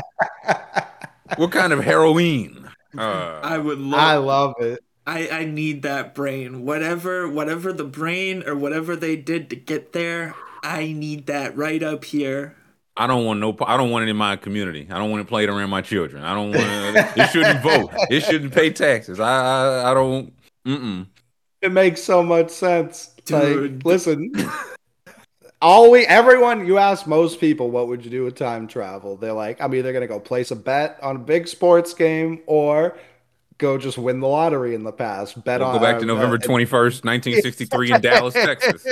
B: What kind of heroin? Uh,
C: I would love.
A: I love it.
C: I, I need that brain. Whatever whatever the brain or whatever they did to get there, I need that right up here.
B: I don't want no. I don't want it in my community. I don't want it played around my children. I don't want. it shouldn't vote. It shouldn't pay taxes. I I, I don't. Mm-mm.
A: It makes so much sense.
C: Dude.
A: Like, listen, all we, everyone, you ask most people, what would you do with time travel? They're like, I'm either gonna go place a bet on a big sports game or go just win the lottery in the past. Bet
B: We'll
A: on
B: go back to
A: uh,
B: November
A: uh, [laughs]
B: twenty first, nineteen sixty three, in Dallas, Texas.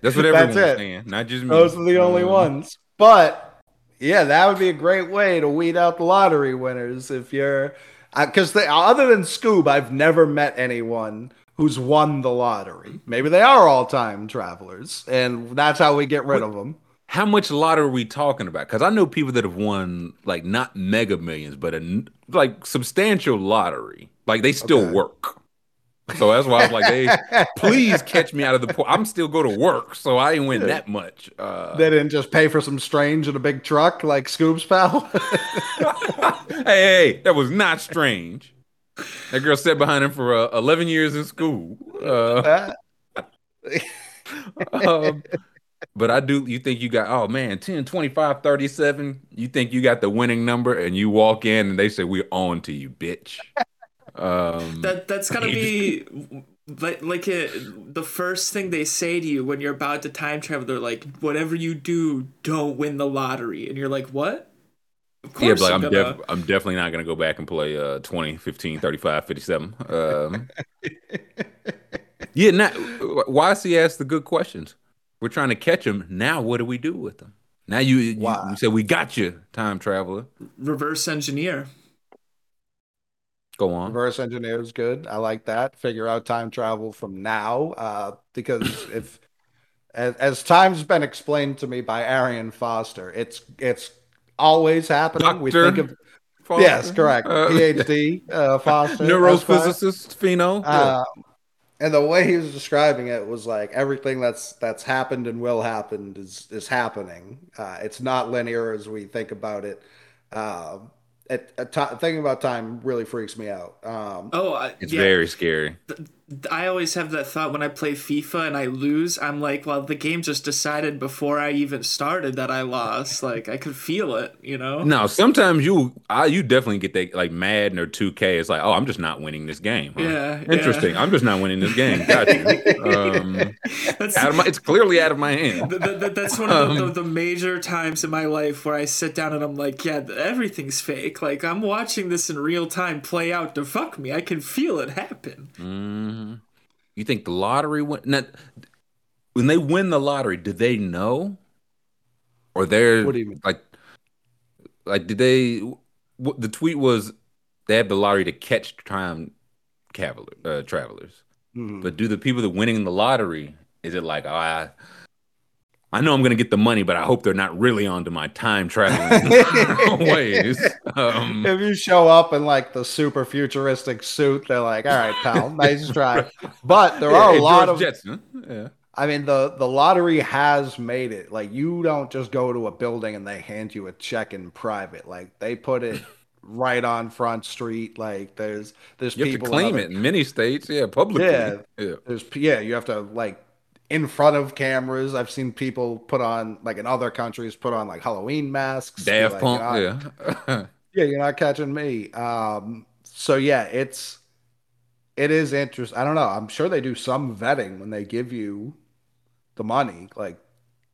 B: That's what everyone's saying. Not just me.
A: Those are the only
B: Um,
A: ones. But yeah, that would be a great way to weed out the lottery winners if you're because other than Scoob, I've never met anyone who's won the lottery. Maybe they are all time travelers, and that's how we get rid of them.
B: How much lottery are we talking about? Because I know people that have won like not mega millions, but a like substantial lottery. Like they still
A: Okay.
B: work. So that's why I was like, "Hey, [laughs] please catch me out of the pool. I'm still go to work, so I ain't win that much." Uh,
A: They didn't just pay for some strange in a big truck like Scoob's pal. [laughs] [laughs]
B: hey, hey, that was not strange. That girl sat behind him for uh, 11 years in school. Uh, um, but I do, you think you got, oh man, 10, 25, 37. You think you got the winning number and you walk in and they say, we're on to you, bitch. [laughs] Um,
C: That that's gotta [laughs] be like like it, the first thing they say to you when you're about to time travel. They're like, "Whatever you do, don't win the lottery," and you're like, "What?" Of
B: yeah, but like,
C: I'm
B: I'm,
C: gonna-
B: def- I'm definitely not going to go back and play uh, 20, 15, 35, 57. Um, [laughs] yeah, now, YC asked the good questions. We're trying to catch them. Now, what do we do with them? Now you, you,
A: Wow.
B: you said we got you, time traveler.
C: reverse engineer.
B: Go on.
A: Reverse engineer is good. I like that. Figure out time travel from now, uh, because [coughs] if as, as time's been explained to me by Arian Foster, it's it's always happening. We think of
B: Foster?
A: yes, correct.
B: Uh,
A: PhD uh, Foster, Esquire. [laughs]
B: neurophysicist, Pheno.
A: Uh, and the way he was describing it was like everything that's that's happened and will happen is is happening. Uh, it's not linear as we think about it. Um, it, a ti- thinking about time really freaks me out. Um,
C: Oh, I,
B: it's
C: yeah.
B: very scary.
C: I always have that thought when I play FIFA and I lose. I'm like, well, the game just decided before I even started that I lost. [laughs] Like I could feel it, you know.
B: No, sometimes you, I, you definitely get that like Madden or 2K. It's like, oh, I'm just not winning this game. huh?
C: Yeah, yeah.
B: Interesting. I'm just not winning this game. Got you. um, [laughs]
C: That's
B: out of my, it's clearly out of my hand.
C: Th- th- th- that's one of the,
B: Um,
C: the, the major times in my life where I sit down and I'm like, yeah, everything's fake. Like I'm watching this in real time play out to fuck me. I can feel it happen.
B: Hmm You think the lottery win? Now, when they win the lottery, do they know, or they're
A: What do you mean?
B: like, like did they? The tweet was? They have the lottery to catch time uh, travelers.
A: hmm.
B: But do the people that winning the lottery? Is it like, oh, I, know I'm gonna get the money, but I hope they're not really onto my time traveling [laughs] [laughs] ways. Um,
A: if you show up in like the super futuristic suit, they're like, "All right, pal, [laughs] nice try." But there are
B: hey,
A: a lot
B: George
A: of
B: Jetson. Yeah.
A: I mean, the the lottery has made it. Like you don't just go to a building and they hand you a check in private. Like they put it right on Front Street. Like there's there's
B: You have to
A: people
B: claim
A: other-
B: it in many states, yeah, publicly.
A: Yeah.
B: yeah.
A: There's yeah, you have to like in front of cameras. I've seen people put on like in other countries put on like Halloween masks. be
B: Daft
A: like,
B: Punk,
A: "You're
B: yeah. [laughs]
A: yeah, you're not catching me. Um, so yeah, it's it is interesting. I don't know. I'm sure they do some vetting when they give you the money. Like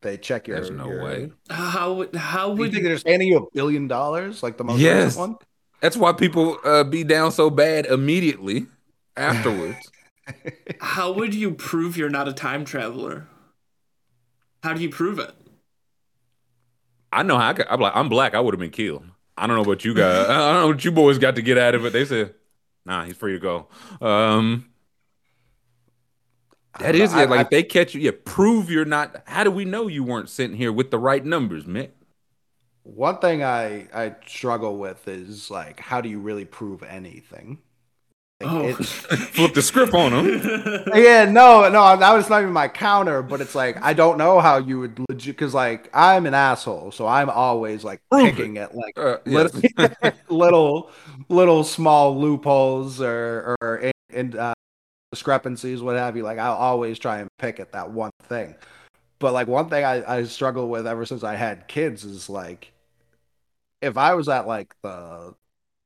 A: they check your.
B: There's no
A: your-
B: way.
C: How would how
A: Do you
C: would
A: think they're just handing you a billion dollars, like the most
B: Yes.
A: one?
B: That's why people uh, be down so bad immediately afterwards.
C: How would you prove you're not a time traveler? How do you prove it?
B: I know how I could, I'm like, I'm black. I would have been killed. I don't know what you got. I don't know what you boys got to get out of it. They said, "Nah, he's free to go." Um, that is
A: I-
B: it. Like
A: I-
B: if they catch you, yeah, prove you're not. How do we know you weren't sent here with the right numbers, Mick?
A: One thing I I struggle with is like, how do you really prove anything? Like,
C: Oh. [laughs]
B: Flip the script on them. [laughs]
A: yeah, no, no, that was not even my counter, but it's like I don't know how you would legit because like I'm an asshole, so I'm always like
B: Prove it.
A: picking at like
B: Uh, yes.
A: little, [laughs] little little small loopholes or or in, in, uh, discrepancies, what have you. Like I'll always try and pick at that one thing. But like one thing I I struggle with ever since I had kids is like if I was at like the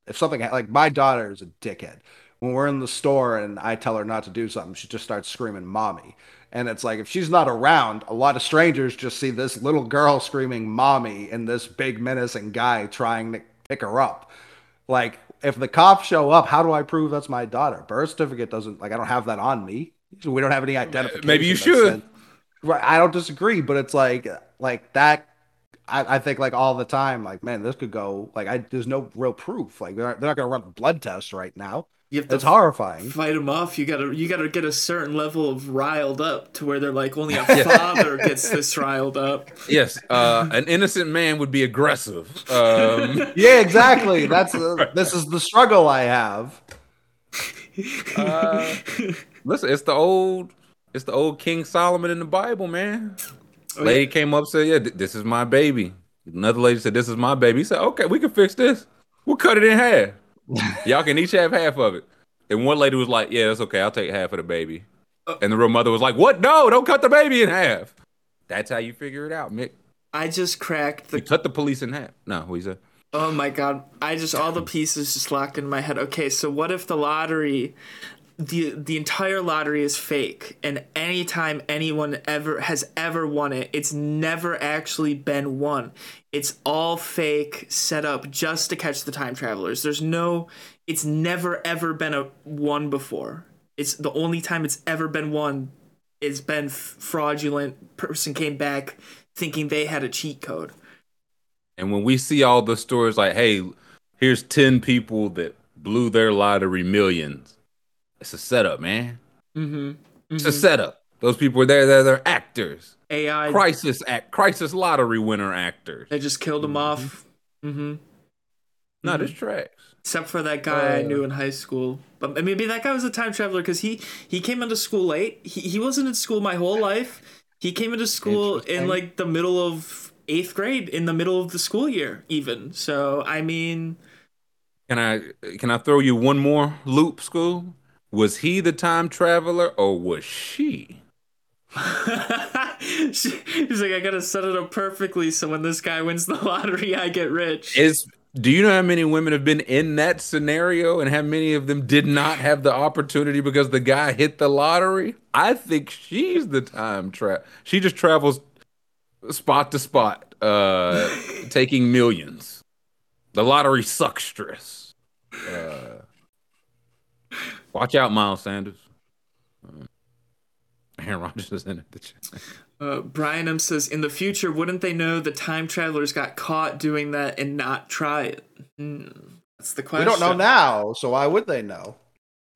A: if something like my daughter is a dickhead when we're in the store and I tell her not to do something, she just starts screaming "mommy." And it's like if she's not around, a lot of strangers just see this little girl screaming "mommy" and this big menacing guy trying to pick her up. Like if the cops show up, how do I prove that's my daughter? Birth certificate doesn't like I don't have that on me. We don't have any identification.
B: Maybe you should.
A: Right, I don't disagree, but it's like like that. I, I think like all the time, like man, this could go like I. There's no real proof. Like they're not, they're not gonna run a blood test right now.
C: You have to
A: It's horrifying.
C: fight them off. You gotta you gotta get a certain level of riled up to where they're like only a [laughs] father gets this riled up.
B: yes, uh, an innocent man would be aggressive. Um, [laughs]
A: Yeah, exactly. That's uh, this is the struggle I have.
B: uh, listen, it's the old, it's the old King Solomon in the Bible, man.
C: Oh,
B: Lady came up said, "Yeah, th- this is my baby." Another lady said, "This is my baby." He said, "Okay, we can fix this. We'll cut it in half. Y'all can each have half of it." And one lady was like, "Yeah, that's okay. I'll take half of the baby."
C: Uh,
B: And the real mother was like, "What? No, don't cut the baby in half." That's how you figure it out, Mick.
C: I just cracked
B: You
C: the.
B: cut the police in half. No, what he said.
C: Oh my god! I just all the pieces just locked in my head. Okay, so what if the lottery, the the entire lottery is fake, and anytime anyone ever has ever won it, it's never actually been won. It's all fake, set up just to catch the time travelers. There's no. It's never ever been a one before. It's the only time it's ever been won. It's been fraudulent. Person came back thinking they had a cheat code.
B: And when we see all the stories like, hey, here's 10 people that blew their lottery millions, it's a setup, man.
C: Mm-hmm.
B: It's a setup. Those people are there, they're, they're actors.
C: AI.
B: Crisis act crisis lottery winner actors.
C: They just killed him off. Mm-hmm.
B: No, this tracks.
C: Except for that guy I
A: Uh.
C: knew in high school. But maybe that guy was a time traveler because he he came into school late. He he wasn't in school my whole life. He came into school in like the middle of eighth grade, in the middle of the school year, even. So I mean,
B: Can I can I throw you one more loop, school? Was he the time traveler or was she? [laughs]
C: she- he's like, I gotta set it up perfectly so when this guy wins the lottery, I get rich.
B: Is do you know how many women have been in that scenario and how many of them did not have the opportunity because the guy hit the lottery? I think she's the time trap. She just travels spot to spot, uh, [laughs] taking millions. The lottery suckstress. Uh, watch out, Miles Sanders. Aaron Rodgers is in it. The chat.
C: Uh, Brian M says, in the future, wouldn't they know the time travelers got caught doing that and not try it? Hmm, that's the question.
A: We don't know now, so why would they know?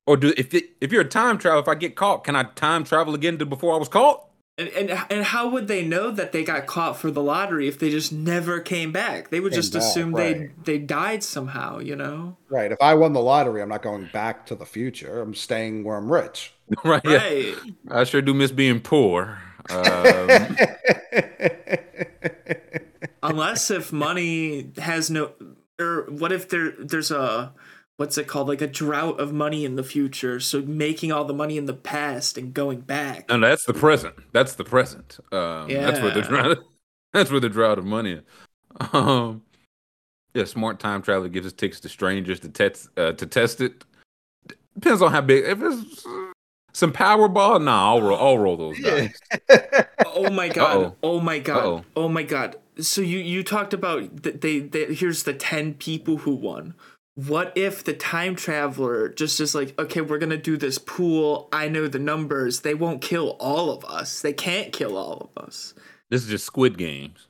B: Or do if it, if you're a time traveler, if I get caught, can I time travel again to before I was caught?
C: And, and and how would they know that they got caught for the lottery if they just never came back? They would
A: Came
C: just
A: back,
C: assume they they died somehow, you know?
A: Right. If I won the lottery, I'm not going back to the future. I'm staying where I'm rich. [laughs]
B: right. yeah. I sure do miss being poor. [laughs] Um,
C: Unless if money has no or what if there there's a what's it called like a drought of money in the future so making all the money in the past and going back
B: and that's the present. That's the present. Um, That's where the drought. [laughs] That's where the drought of money is. Um, yeah, smart time traveler gives us tickets to strangers to test uh, to test it. Depends on how big. If it's some Powerball, nah, I'll roll. I'll roll those
A: Yeah.
B: dice.
C: oh my god
B: Uh-oh.
C: oh my god
B: Uh-oh.
C: oh my god so you you talked about that they, they here's the 10 people who won what if the time traveler just is like okay we're gonna do this pool i know the numbers they won't kill all of us they can't kill all of us
B: This is just Squid Games.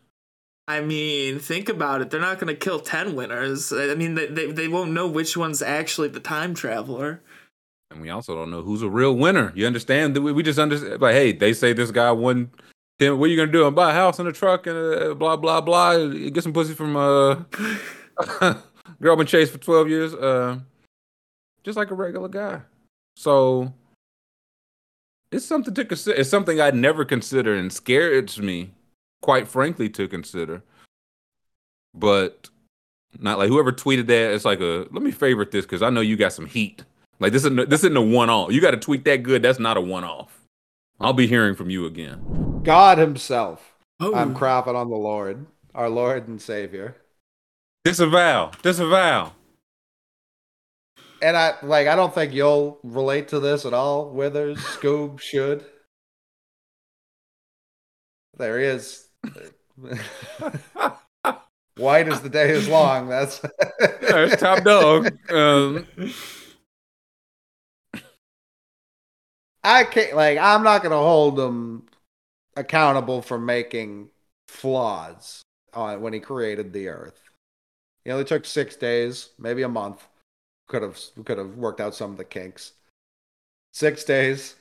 C: I mean, think about it. They're not going to kill 10 winners. I mean, they, they, they won't know which one's actually the time traveler.
B: And we also don't know who's a real winner. You understand? We, just understand. Like, hey, they say this guy won. 10, what are you gonna do? Buy a house and a truck and uh, blah blah blah. Get some pussy from uh, [laughs] girl been chased for twelve years. Uh, just like a regular guy. So it's something to consider. It's something I'd never consider and scares me, quite frankly, to consider. But not like whoever tweeted that. It's like a let me favorite this because I know you got some heat. Like this isn't this isn't a one off. You got to tweet that good. That's not a one off. I'll be hearing from you again.
A: God Himself.
C: Oh,
A: I'm crapping on the Lord, our Lord and Savior.
B: Disavow. Disavow.
A: And I like I don't think you'll relate to this at all. Withers, [laughs] Scoob should. There he is. [laughs] White as the day is long. That's
B: There's top dog. [laughs] Um,
A: I can't like I'm not gonna hold him accountable for making flaws on when he created the earth. He only took six days, maybe a month. Could have could have worked out some of the kinks. Six days.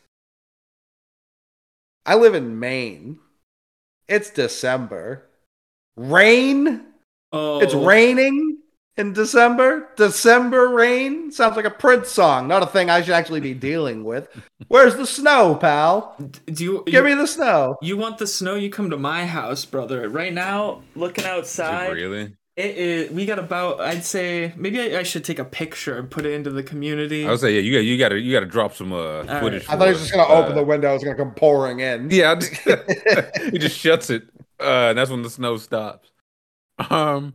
A: I live in Maine. It's December. Rain?
C: oh,
A: It's raining in December. December rain sounds like a Prince song, not a thing I should actually be dealing with. Where's the snow, pal?
C: Do you,
A: Give
C: you,
A: me the snow.
C: you want the snow? You come to my house, brother. Right now, looking outside,
B: really?
C: it is. We got about. I'd say maybe I, I should take a picture and put it into the community.
B: I would say yeah. You got you got to you got to drop some uh,
C: right.
B: footage.
A: I thought he was just gonna
B: us.
A: open
B: Uh,
A: the window. It's gonna come pouring in. [laughs]
B: Yeah, [laughs] [laughs] he just shuts it. Uh, and that's when the snow stops. Um,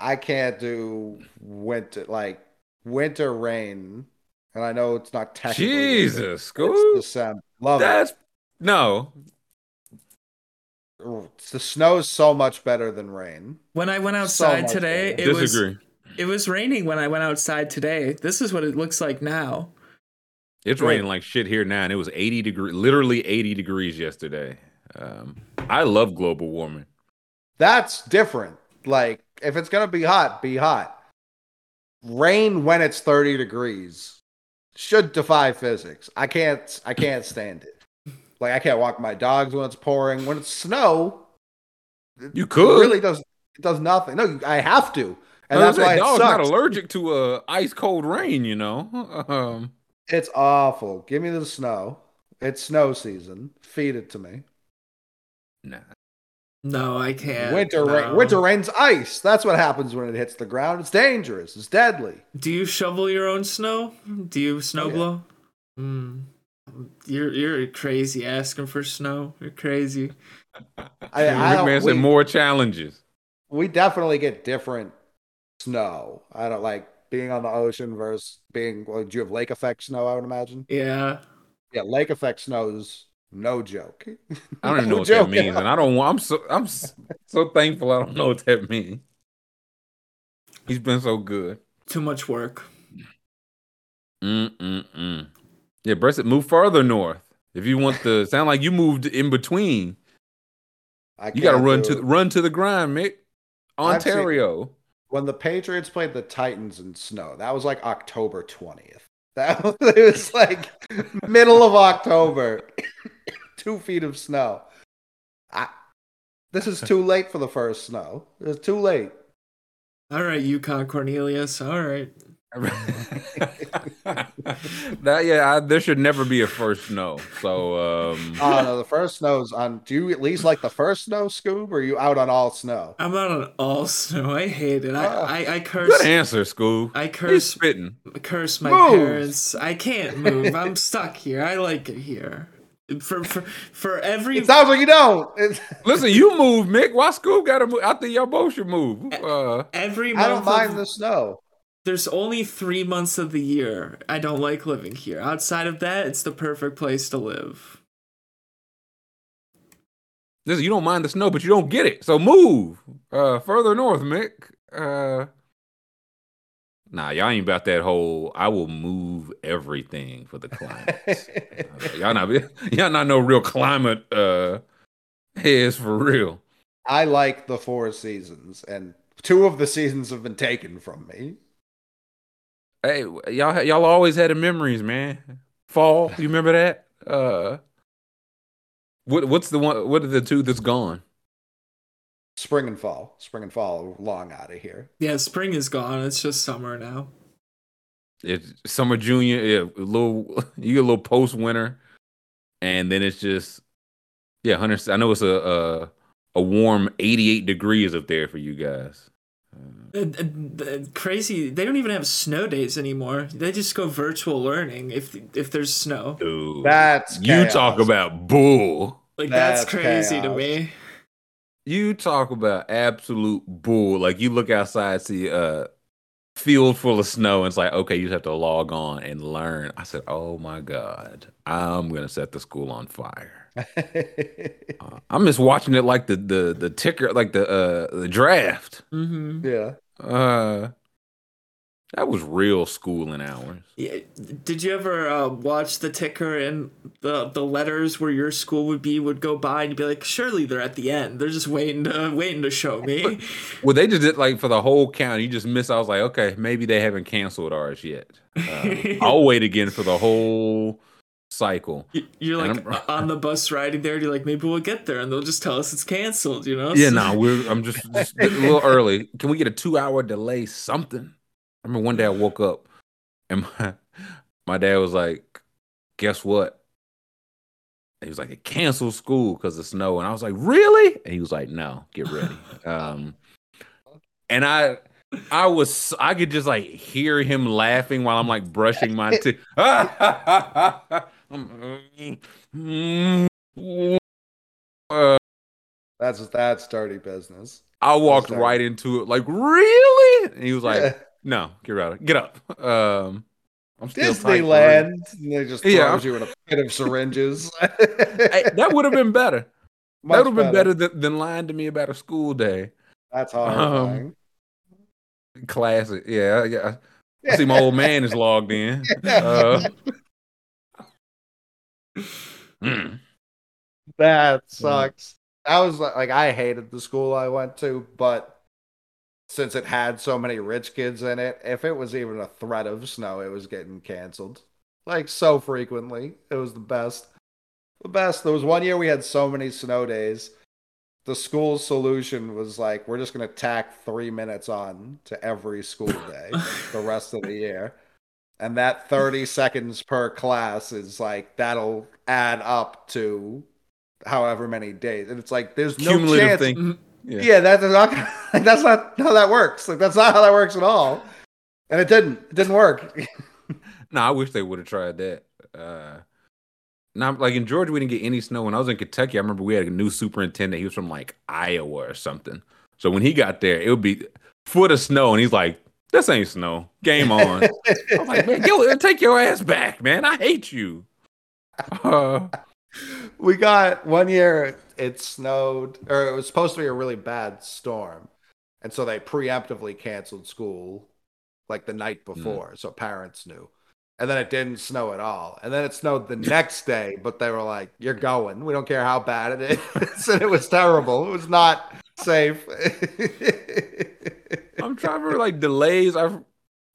A: I can't do winter like winter rain, and I know it's not technically winter.
B: Jesus,
A: It's December. Love
B: That's no.
A: The snow is so much better than rain.
C: when I went outside
A: much
C: today,
A: better.
C: it was it was raining when I went outside today. This is what it looks like now.
B: It's raining like shit here now, and it was 80 degree, literally 80 degrees yesterday. Um, I love global warming.
A: That's different. Like if it's gonna be hot, be hot. Rain when it's 30 degrees should defy physics. I can't I can't stand it. Like I can't walk my dogs when it's pouring. When it's snow,
B: You
A: it
B: could.
A: really does it does nothing. No, I have to. And that's why
B: dog's not allergic to uh, ice cold rain, you know. [laughs] Um,
A: It's awful. Give me the snow. It's snow season. Feed it to me.
B: nah.
C: No, I can't.
A: winter
C: no.
A: rain. Winter rain's ice. That's what happens when it hits the ground. It's dangerous. It's deadly.
C: Do you shovel your own snow? Do you snow
A: Oh, yeah.
C: blow? Mm. You're you're crazy asking for snow. You're crazy.
A: I, I
B: Rick
A: don't-
B: Man said
A: we-
B: more challenges.
A: we definitely get different snow. I don't like being on the ocean versus being. Well, do you have lake effect snow? I would imagine.
C: Yeah.
A: Yeah, lake effect snow's no joke.
B: I don't even [laughs] know what
A: joke
B: that means,
A: all.
B: and I don't want. I'm so I'm so thankful. I don't know what that means. He's been so good.
C: Too much work.
B: Mm mm mm. Yeah, Brexit, move further north. If you want the sound like you moved in between,
A: I
B: you got to run to run to the grind, Mick.
A: I've seen-
B: Ontario.
A: when the Patriots played the Titans in snow. That was like October twentieth. [laughs] That was, it was like middle of October. [laughs] Two feet of snow. I, this is too late for the first snow. It's too late.
C: All right, Yukon Cornelius. All right. [laughs]
B: that yeah, I, there should never be a first snow. So um, [laughs]
A: Oh no, the first snow's on. Do you at least like the first snow, Scoob, or are you out on all snow?
C: I'm out on all snow. I hate it. I
A: Ah.
C: I, I curse.
B: good answer, school.
C: I
B: He's
C: curse
B: spitting.
C: curse my
A: Move.
C: parents. I can't move. I'm [laughs] stuck here. I like it here. For for for every
A: It sounds like you don't. It's, [laughs]
B: Listen, you move, Mick. Why school got to move? I think y'all both should move. Uh,
C: every month
A: I don't mind
C: of-
A: the snow.
C: there's only three months of the year I don't like living here. Outside of that, it's the perfect place to live.
B: listen, you don't mind the snow, but you don't get it. So move uh, further north, Mick. Uh, nah, y'all ain't about that whole. I will move everything for the climate. [laughs] Y'all not y'all not no real climate uh heads for real.
A: I like the four seasons, and two of the seasons have been taken from me.
B: Hey, y'all y'all always had the memories, man. Fall, you remember that? Uh what what's the one what are the two that's gone?
A: Spring and fall. Spring and fall long out of here.
C: Yeah, spring is gone. It's just summer now.
B: It's summer junior, yeah, a little [laughs] you get a little post winter, and then it's just yeah, hundred. I know it's a, a a warm eighty eight degrees up there for you guys.
C: Uh, crazy. They don't even have snow days anymore. They just go virtual learning if if there's snow.
B: Dude,
A: That's
B: you talk about bull.
C: Like that's,
A: That's
C: crazy to me.
B: You talk about absolute bull. Like you look outside, see a field full of snow, and it's like, okay, you just have to log on and learn. I said, oh my god, I'm gonna set the school on fire. [laughs] Uh, I miss watching it like the the the ticker, like the uh the draft.
C: hmm
A: yeah.
B: Uh, that was real schooling hours.
C: Yeah. Did you ever uh, watch the ticker and the the letters where your school would be would go by and you'd be like, surely they're at the end. They're just waiting to waiting to show me. [laughs]
B: Well, they just did like for the whole county. You just miss. I was like, okay, maybe they haven't canceled ours yet. Uh, I'll wait again for the whole cycle.
C: You- You're like [laughs] on the bus riding there. And you're like, maybe we'll get there, and they'll just tell us it's canceled. You know?
B: Yeah,
C: So-
B: no, we're. I'm just, just a little early. Can we get a two hour delay? Something. I remember one day I woke up and [laughs] my my dad was like, "Guess what?" He was like, "It canceled school because of snow," and I was like, "Really?" And he was like, "No, get ready." [laughs] Um, and I. I was I could just like hear him laughing while I'm like brushing my [laughs] teeth.
A: That's that's dirty business.
B: I walked right into it, like, really? And he was like. No, get out, get up. Um, I'm still tight for real."
A: Disneyland. And they just throws
B: Yeah.
A: you in a pit of syringes. [laughs]
B: Hey, that would have been better. [laughs]
A: Much
B: that would have been better than, than lying to me about a school day.
A: That's
B: Um,
A: horrifying.
B: Classic. Yeah, yeah. I see my old [laughs] man is logged in. Uh, mm.
A: That sucks. I was like, I hated the school I went to, but since it had so many rich kids in it, if it was even a threat of snow, it was getting canceled. Like so frequently. It was the best. The best. There was one year we had so many snow days. The school's solution was like, we're just gonna tack three minutes on to every school day the rest of the year. And that 30 seconds per class is like that'll add up to however many days. And it's like there's no
B: Cumulative
A: chance.
B: thing. Mm-hmm. Yeah.
A: Yeah, that's not like, [laughs] that's not how that works. Like that's not how that works at all. And it didn't. It didn't work. [laughs]
B: No, I wish they would have tried that. Uh, now, like in Georgia, we didn't get any snow. When I was in Kentucky, I remember we had a new superintendent. He was from like Iowa or something. So when he got there, it would be foot of snow, and he's like, "This ain't snow. Game on." [laughs] I'm like, "Man, take your ass back, man. I hate you." Uh,
A: we got one year it snowed or it was supposed to be a really bad storm. And so they preemptively canceled school like the night hmm. before so parents knew. And then it didn't snow at all. And then it snowed the next day, but they were like, You're going. We don't care how bad it is. [laughs] and it was terrible. It was not safe. [laughs]
B: I'm trying to like delays. I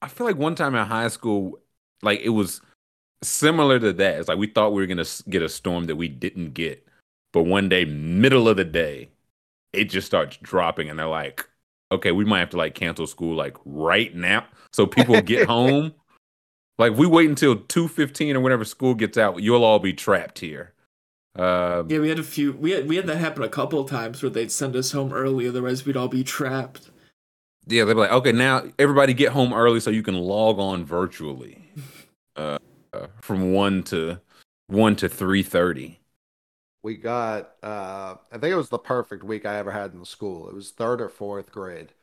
B: I feel like one time in high school, like it was similar to that. It's like we thought we were gonna get a storm that we didn't get, but one day, middle of the day, it just starts dropping, and they're like, "Okay, we might have to like cancel school like right now, so people get [laughs] home." Like we wait until two fifteen or whenever school gets out, you'll all be trapped here. Um,
C: Yeah, we had a few. We had we had that happen a couple of times where they'd send us home early, otherwise we'd all be trapped.
B: Yeah, they'd be like, okay, now everybody get home early so you can log on virtually, [laughs] uh, uh, from one to one to three thirty.
A: We got uh I think it was the perfect week I ever had in school. It was third or fourth grade.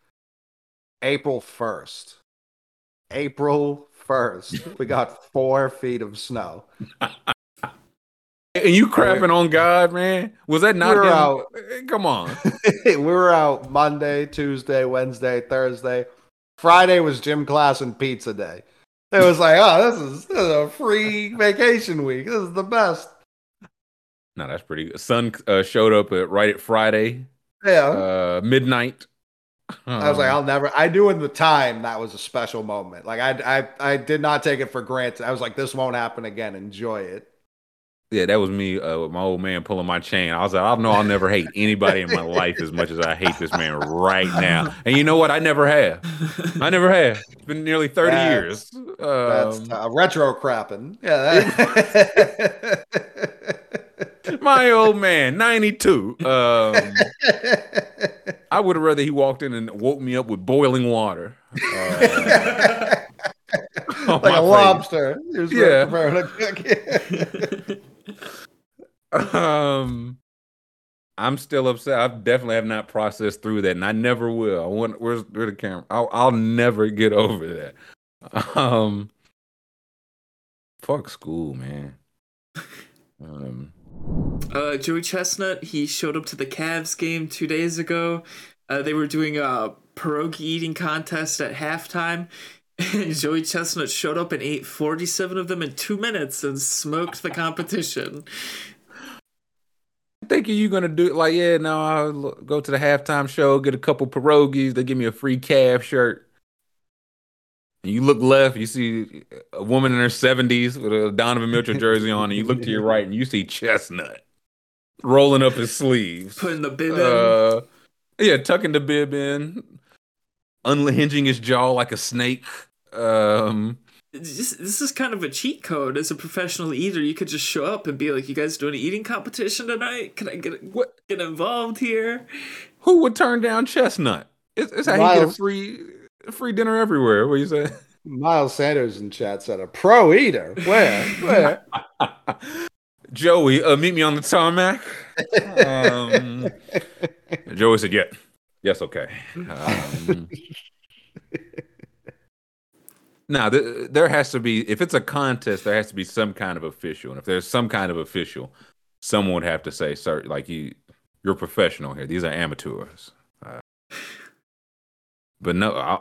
A: April first. April first. [laughs] We got four feet of snow.
B: And you crapping on God, man? Was that not
A: We're
B: him?
A: out.
B: Eh, Come on. [laughs]
A: we were out Monday, Tuesday, Wednesday, Thursday. Friday was gym class and pizza day. It was like, oh, this is, this is a free vacation week. This is the best.
B: No, that's pretty good. Sun uh, showed up at, right at Friday.
A: Yeah.
B: uh, midnight.
A: I was like,
B: Um,
A: I'll never. I knew in the time that was a special moment. Like I, I, I did not take it for granted. I was like, this won't happen again. Enjoy it.
B: yeah, that was me uh, with my old man pulling my chain. I was like, I know I'll never hate anybody in my life as much as I hate this man right [laughs] now. And you know what? I never have. I never have. It's been nearly 30
A: That's-
B: years.
A: That's
B: Um,
A: uh, retro crapping. Yeah. That... [laughs] [laughs] [laughs]
B: my old man, 92. Um, I would have rather he walked in and woke me up with boiling water. [laughs] Uh, [laughs]
A: like a
B: plate.
A: lobster.
B: Yeah.
A: preparing to cook.
B: um I'm still upset. I definitely have not processed through that, and I never will. I want where's where the camera? I'll, I'll never get over that. Um, fuck school, man. Um,
C: Uh, Joey Chestnut, he showed up to the Cavs game two days ago. Uh, they were doing a pierogi eating contest at halftime. [laughs] And Joey Chestnut showed up and ate 47 of them in two minutes and smoked the competition. [laughs]
B: thinking you're gonna do it like, yeah, no, I'll go to the halftime show, get a couple pierogies, they give me a free calf shirt. And you look left, you see a woman in her seventies with a Donovan Mitchell jersey on, and you look to your right and you see Chestnut rolling up his sleeves.
C: Putting the bib in.
B: Uh, yeah, tucking the bib in, unhinging his jaw like a snake. Um,
C: This, this is kind of a cheat code. As a professional eater, you could just show up and be like, "You guys doing an eating competition tonight? Can I get
B: what?
C: get involved here?"
B: Who would turn down Chestnut? It's, it's how you get a free free dinner everywhere. What you say?
A: Miles Sanders in chat said a pro eater. Where? Where? [laughs]
B: Joey, uh, meet me on the tarmac. Um, [laughs] Joey said, "Yeah, yes, okay." Um, [laughs] now, th- there has to be if it's a contest, there has to be some kind of official, and if there's some kind of official, someone would have to say, "Sir, like you, you're professional here. These are amateurs." But no, I,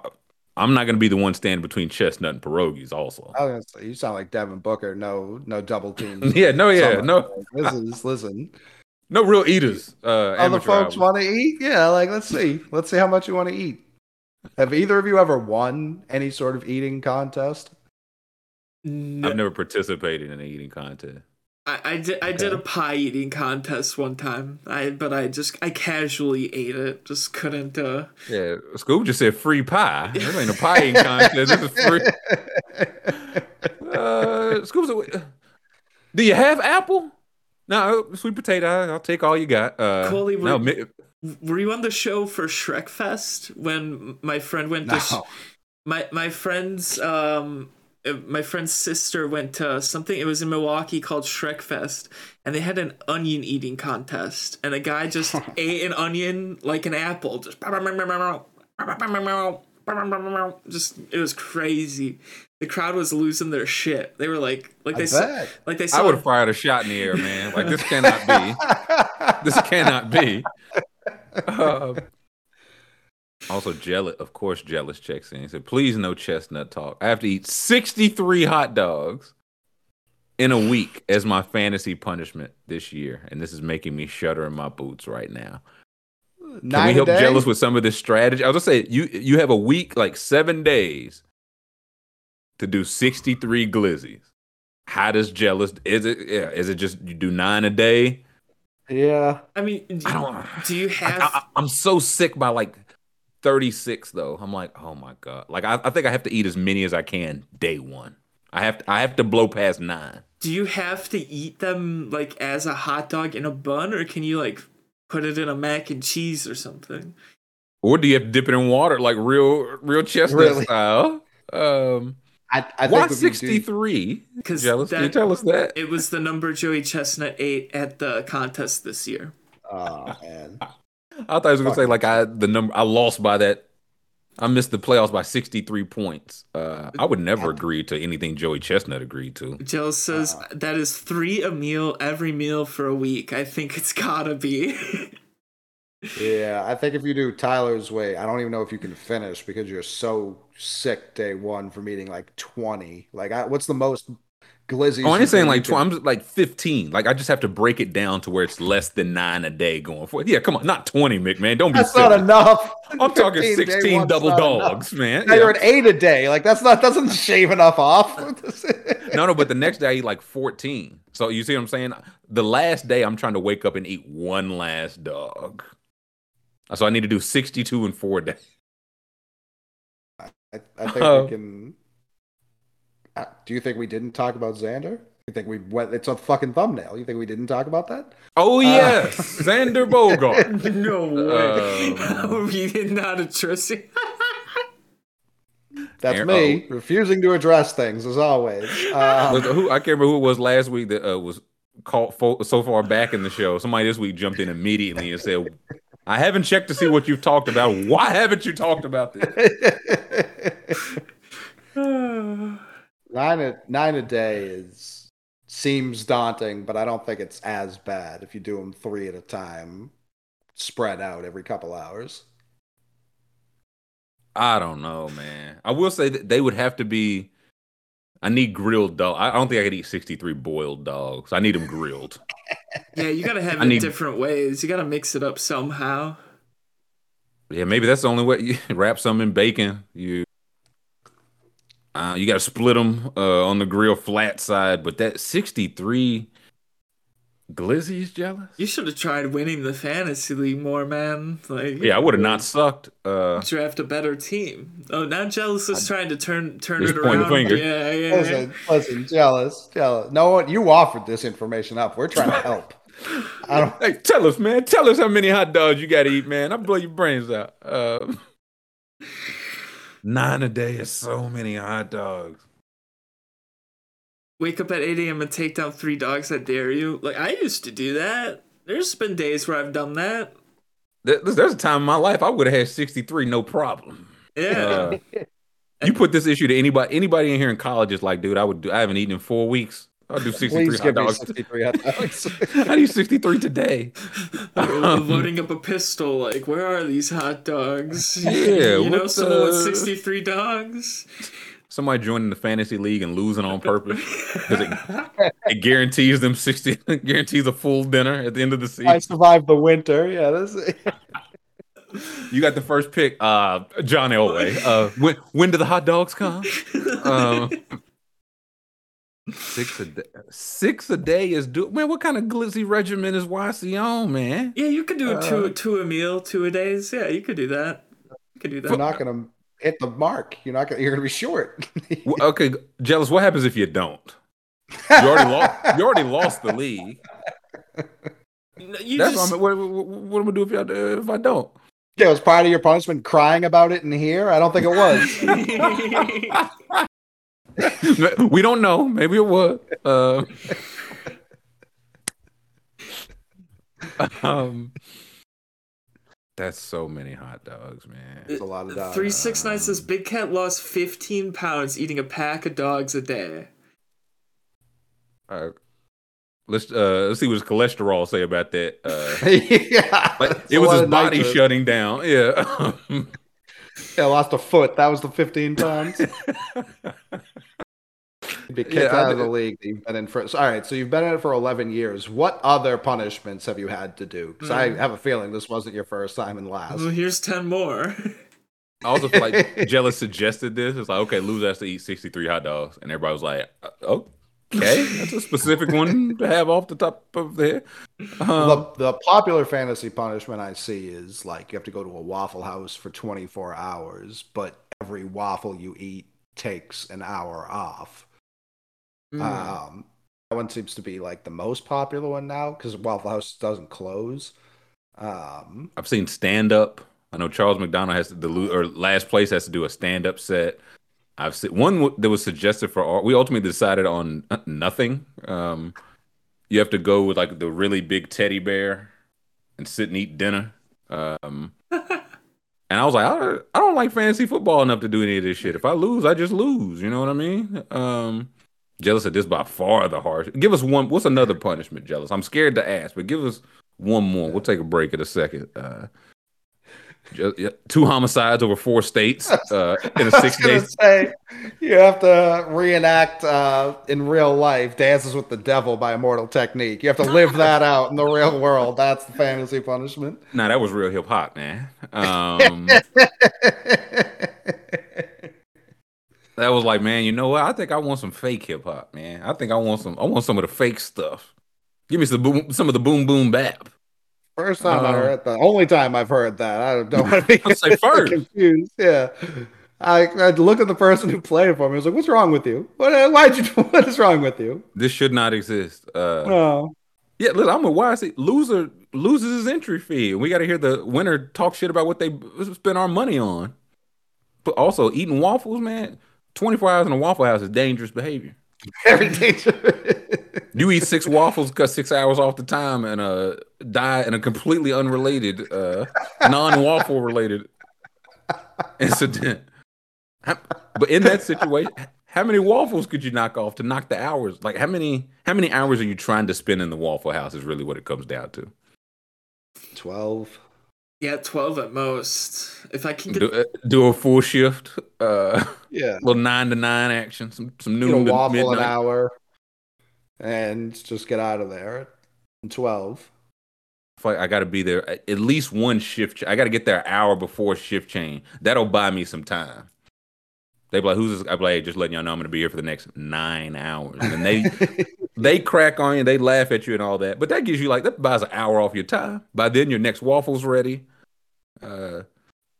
B: I'm not going to be the one standing between chestnut and pierogies. Also,
A: I was say, you sound like Devin Booker. No, no double teams. [laughs]
B: yeah, no, yeah,
A: Someone-
B: no,
A: This is listen.
B: no real eaters. Uh,
A: Other folks want to eat. Yeah, like let's see. Let's see how much you want to eat. Have either of you ever won any sort of eating contest?
C: No,
B: I've never participated in an eating contest.
C: I, I did I did a pie eating contest one time. I but I just I casually ate it. Just couldn't. uh
B: Yeah, Scoob just said free pie. This ain't a pie eating [laughs] contest. This is free. Uh, Scoob said, "Do you have apple?" No, sweet potato. I'll take all you got. Uh,
C: Coley,
B: no,
C: were-
B: mi-
C: Were you on the show for Shrek Fest when my friend went to sh- my my friend's um uh, my friend's sister went to something it was in Milwaukee called Shrek Fest and they had an onion eating contest and a guy just ate an onion like an apple just just it was crazy the crowd was losing their shit they were like like they
A: said
C: like they
B: said
C: I
B: would have fired a shot in the air, man. Like this cannot be. This cannot be. Uh, also, jealous. Of course, jealous checks in. He said, "Please, no chestnut talk. I have to eat sixty-three hot dogs in a week as my fantasy punishment this year, and this is making me shudder in my boots right now." Can
A: Nine
B: we help
A: day?
B: jealous with some of this strategy? I was gonna say you you have a week, like seven days, to do sixty three glizzies. How does jealous? Is it yeah? Is it just you do nine a day?
A: Yeah.
C: I mean do,
B: I don't.
C: do you
B: I,
C: have
B: I, I'm so sick by like thirty six though. I'm like, oh my god! Like I, I think I have to eat as many as I can day one. I have to, I have to blow past nine.
C: Do you have to eat them like as a hot dog in a bun, or can you like put it in a mac and cheese or something?
B: Or do you have to dip it in water like real real chestnut
A: Really?
B: style? Um,
A: I, I
B: why
A: think if you do-
B: sixty three?
C: Because
B: Jealous? Can you tell us that?
C: it was the number Joey Chestnut ate at the contest this year.
A: Oh man.
B: I thought I was gonna say like I the number I lost by that. I missed the playoffs by sixty three points. Uh, I would never agree to anything Joey Chestnut agreed to.
C: Jill says
A: Uh.
C: that is three a meal every meal for a week. I think it's gotta be. [laughs]
A: Yeah, I think if you do Tyler's way, I don't even know if you can finish because you're so sick day one from eating like 20. Like, I, what's the most glizzies.
B: Oh, I
A: you
B: ain't saying like tw- I'm like 15. Like I just have to break it down to where it's less than nine a day going forward. Yeah, come on, not 20, Mick, man. Don't be
A: That's
B: silly.
A: not enough.
B: I'm talking [laughs] 16 double
A: not enough.
B: dogs, man.
A: Now
B: Yeah.
A: you're at eight a day. Like that's not doesn't shave enough off. [laughs]
B: No, no, but the next day I eat like 14. So you see what I'm saying? The last day I'm trying to wake up and eat one last dog. So I need to do 62 in four days.
A: I, I think
B: Oh.
A: we can. Uh, do you think we didn't talk about Xander? You think we went? It's a fucking thumbnail. You think we didn't talk about that?
B: Oh
A: Uh,
B: yes, [laughs] Xander Bogaerts. [laughs]
C: no way.
B: Um, [laughs]
C: we did not address it.
A: That's
B: Aaron-
A: me refusing to address things as always.
B: Was-
A: Um,
B: who I can't remember who it was last week that uh, was called fo- so far back in the show. Somebody this week jumped in immediately and said, "I haven't checked to see what you've talked about. Why haven't you talked about this?" [sighs]
A: nine a nine a day is seems daunting, but I don't think it's as bad if you do them three at a time, spread out every couple hours.
B: I don't know, man. I will say that they would have to be. I need grilled dog. I I don't think I could eat 63 boiled dogs. I need them grilled. [laughs]
C: yeah, you gotta have
B: I
C: it
B: need-
C: different ways. You gotta mix it up somehow.
B: Yeah, maybe that's the only way. You [laughs] wrap some in bacon. You uh, you got to split them uh, on the grill flat side. But that 63 glizzy's jealous.
C: You should have tried winning the fantasy league more, man. Like,
B: Yeah, I would have not sucked. Uh,
C: draft a better team. Oh, now jealous is trying to turn turn it around.
B: finger.
C: Yeah, yeah.
A: Listen, listen, jealous, jealous. No one, you offered this information up. We're trying to [laughs] help. I don't.
B: hey, tell us, man. Tell us how many hot dogs you got to eat, man. I blow your brains out. Uh, [laughs] nine a day is so many hot dogs.
C: Wake up at 8 a.m. and take down three dogs that dare you. Like I used to do that. There's been days where I've done that.
B: There- There's a time in my life I would have had 63, no problem.
C: Yeah.
B: Uh, [laughs] you put this issue to anybody. Anybody in here in college is like, dude, I would do. I haven't eaten in four weeks. I'll do 63 hot dogs.
A: 63 hot dogs. [laughs]
B: I need 63 today. Um,
C: loading up a pistol. Like, where are these hot dogs? [laughs]
B: Yeah,
C: you know,
B: what
C: someone with 63 dogs.
B: Somebody joining the fantasy league and losing on purpose because it, [laughs] it guarantees them 60, guarantees a full dinner at the end of the season.
A: I survived the winter. Yeah, this.
B: You got the first pick, uh, John Elway. Uh, when when do the hot dogs come? Um, six a day. Six a day is do. Man, what kind of glizzy regimen is YC on, man?
C: Yeah, you could do
B: Uh,
C: two two a meal, two a days. Yeah, you could do that. You could do that.
A: You're not gonna hit the mark. You're not gonna. You're gonna be short. [laughs]
B: Well, okay, jealous. What happens if you don't? You already lost. You already lost the league.
C: You
B: That's
C: just,
B: what, I'm, what, what, what am I gonna do if, y'all, if I don't?
A: Yeah, was part of your punishment crying about it in here? I don't think it was. [laughs] [laughs]
B: we don't know. Maybe it would. Uh, um, that's so many hot dogs, man.
A: It's a lot of dogs.
C: Three six nine says Big Cat lost fifteen pounds eating a pack of dogs a day.
B: Uh, let's uh, let's see what his cholesterol say about that. Uh, [laughs]
A: yeah,
B: like, it was his body
A: nitrous.
B: shutting down. Yeah. [laughs]
A: Yeah, lost a foot. That was the 15 [laughs] pounds. You'd be kicked
B: Yeah,
A: out of the league that you've been in for. So, all right, so you've been in it for 11 years. What other punishments have you had to do? Because I
C: Mm.
A: have a feeling this wasn't your first time and last.
C: Well, here's ten more.
B: I also feel like [laughs] Jealous suggested this. It's like, okay, loser has to eat 63 hot dogs. And everybody was like, uh, okay, [laughs] that's a specific one to have off the top of the head. Um,
A: the, the popular fantasy punishment I see is like you have to go to a Waffle House for 24 hours, but every waffle you eat takes an hour off.
C: Mm.
A: Um, that one seems to be like the most popular one now because Waffle House doesn't close. Um,
B: I've seen stand up. I know Charles McDonald has to, the or last place has to do a stand up set. I've seen one that was suggested for all. We ultimately decided on uh, nothing. Um, you have to go with like the really big teddy bear and sit and eat dinner. Um, [laughs] and I was like, I don't, I don't like fantasy football enough to do any of this shit. If I lose, I just lose. You know what I mean? Um, Jealous of this by far the harsh. Give us one. What's another punishment, Jealous? I'm scared to ask, but give us one more. We'll take a break in a second. Uh, two homicides over four states uh, [laughs] in a six days.
A: say you have to reenact uh, in real life Dances with the Devil by Immortal Technique. You have to live that out in the real world. That's the fantasy punishment.
B: Nah, that was real hip hop, man. Um, [laughs] that was like, man, you know what? I think I want some fake hip hop, man. I think I want some. I want some of the fake stuff. Give me some boom, some of the boom boom bap.
A: First time I
B: Uh,
A: heard that. Only time I've heard that. I don't want to be [laughs]
B: say [laughs] first.
A: confused. Yeah. I, I look at the person who played it for me. I was like, "What's wrong with you? What? Why'd you? [laughs] What is wrong with you?"
B: This should not exist. Uh,
A: Oh,
B: Yeah, look, I'm a it loser loses his entry fee. We got to hear the winner talk shit about what they spend our money on. But also eating waffles, man. 24 hours in a waffle house is dangerous behavior. [laughs]
A: very dangerous.
B: You eat six waffles, cut six hours off the time, and uh die in a completely unrelated, uh non-waffle related incident. But in that situation, how many waffles could you knock off to knock the hours? Like how many how many hours are you trying to spend in the Waffle House is really what it comes down to.
A: Twelve.
C: Yeah, twelve at most. If I can get
B: Do, uh, do a full shift, uh
A: Yeah. [laughs]
B: little nine to nine action, some some
A: Eat
B: noon
A: a
B: to
A: waffle an
B: midnight.
A: hour, and just get out of there at twelve.
B: Fuck, I got to be there at at least one shift. I got to get there an hour before shift change. That'll buy me some time. They be like, "Who's this?" I be like, hey, "Just letting y'all know I'm gonna be here for the next nine hours." And they [laughs] they crack on you, they laugh at you and all that. But that gives you like that buys an hour off your time. By then, your next waffle's ready. Uh,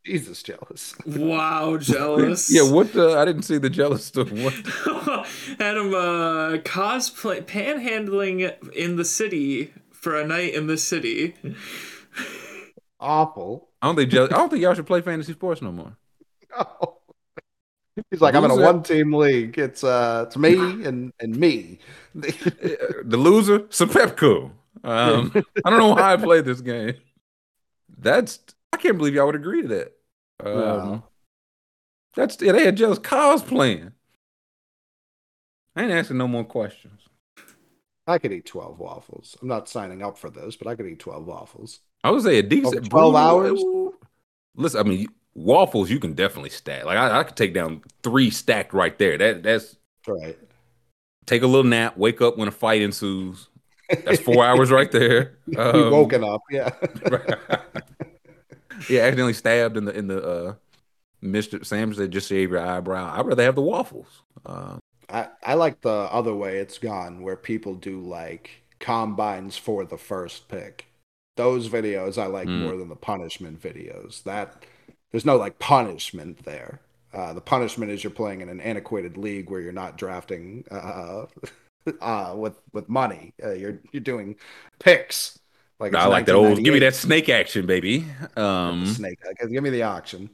A: Jesus, jealous. [laughs]
C: wow, jealous.
B: yeah. What? The, I didn't see the jealous stuff. What? [laughs]
C: Had him uh, cosplay panhandling in the city for a night in the city.
A: Awful.
B: I don't think jealous. I don't think y'all should play fantasy sports no more. [laughs]
A: No. He's like, I'm in a one-team league. It's uh, it's me and and me.
B: the loser, Sapepko. Um, I don't know why I played this game. That's I can't believe y'all would agree to that. Um,
A: No.
B: That's yeah, they had jealous cosplaying. I ain't asking no more questions.
A: I could eat twelve waffles. I'm not signing up for this, but I could eat twelve waffles.
B: I would say a decent
A: Over 12 hours?
B: Listen, I mean waffles you can definitely stack. Like I, I could take down three stacked right there. That that's
A: Right.
B: take a little nap, wake up when a fight ensues. That's four [laughs] hours right there. Um,
A: woken up. Yeah. [laughs]
B: yeah, accidentally stabbed in the in the uh Mr. Sam said just shave your eyebrow. I'd rather have the waffles. Uh,
A: I, I like the other way it's gone where people do like combines for the first pick. Those videos I like
B: Mm.
A: more than the punishment videos. That there's no like punishment there. Uh, the punishment is you're playing in an antiquated league where you're not drafting uh, [laughs] uh, with with money. Uh, you're you're doing picks. Like
B: I like that old. Give me that snake action, baby. Um,
A: snake. Uh, Give me the auction.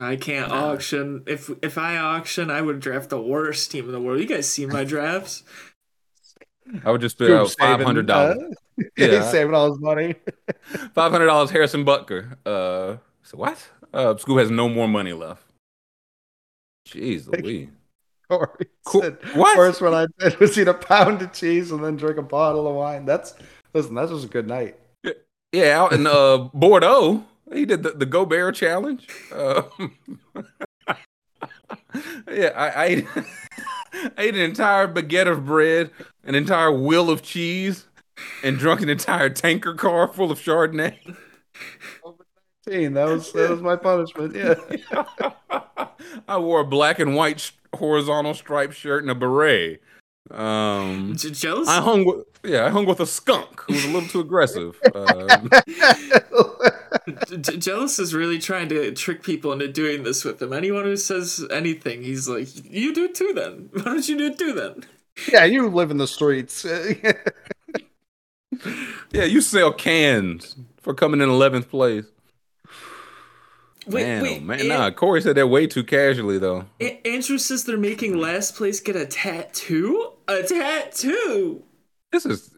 C: I can't auction. If if I auction, I would draft the worst team in the world. You guys see my drafts? [laughs]
B: I would just spend
A: Scoob
B: out five
A: saving,
B: hundred dollars. [laughs]
A: uh,
B: Yeah.
A: he's saving all his money. [laughs]
B: Five hundred dollars. Harrison Butker. Uh, so what? Uh, Scoob has no more money left. Jeez Louise.
A: Corey
B: Cool.
A: said,
B: What?
A: First one I did was eat a pound of cheese and then drink a bottle of wine. That's listen, that was a good night.
B: Yeah, out in uh, Bordeaux, he did the, the Go Bear challenge. Uh, [laughs] yeah, I, I, ate, I [laughs] ate an entire baguette of bread, an entire wheel of cheese, and drunk an entire tanker car full of Chardonnay.
A: Teen, That was that was my punishment. Yeah. [laughs]
B: I wore a black and white horizontal striped shirt and a beret. Um,
C: J- jealous?
B: I hung with yeah, I hung with a skunk who was a little too aggressive. [laughs] Um, [laughs]
C: J- J- jealous is really trying to trick people into doing this with him. Anyone who says anything, he's like, "You do it too, then. [laughs] Why don't you do it too, then?"
A: yeah, you live in the streets.
B: yeah, you sell cans for coming in eleventh place. [sighs]
C: Wait,
B: man,
C: wait.
B: oh, man,
C: An-
B: nah. Corey said that way too casually though.
C: A- Andrew says they're making last place get a tattoo. A tattoo.
B: This is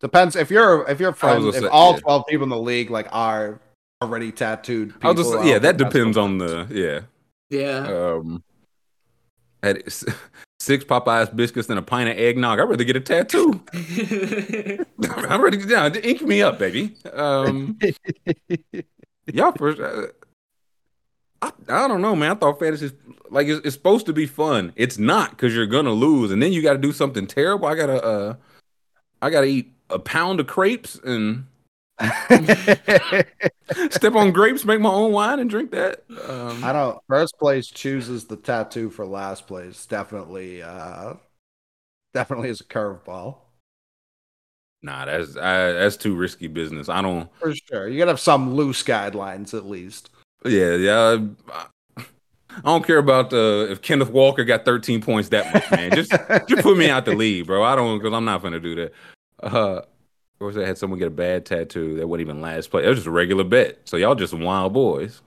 A: Depends if you're if you're friends if
B: say-
A: all
B: yeah.
A: twelve people in the league like are already tattooed.
B: I'll just
A: people,
B: yeah, that depends on the yeah.
C: Yeah.
B: Um, had s- six Popeyes biscuits and a pint of eggnog. I'd rather get a tattoo. I'm ready to down. Ink me up, baby. Um, [laughs] y'all first. Uh, I, I don't know, man. I thought fantasy like it's, it's supposed to be fun. It's not because you're gonna lose, and then you got to do something terrible. I gotta uh, I gotta eat a pound of crepes and [laughs] step on grapes, make my own wine, and drink that. Um,
A: I don't. First place chooses the tattoo for last place. Definitely, uh, definitely is a curveball.
B: Nah, that's I, that's too risky business. I don't.
A: For sure, you gotta have some loose guidelines at least.
B: Yeah, yeah. I don't care about uh, if Kenneth Walker got 13 points that much, man. Just just put me out the [laughs] lead, bro. I don't because I'm not gonna do that. Uh, or was I had someone get a bad tattoo that wouldn't even last place. It was just a regular bet. So y'all just wild boys.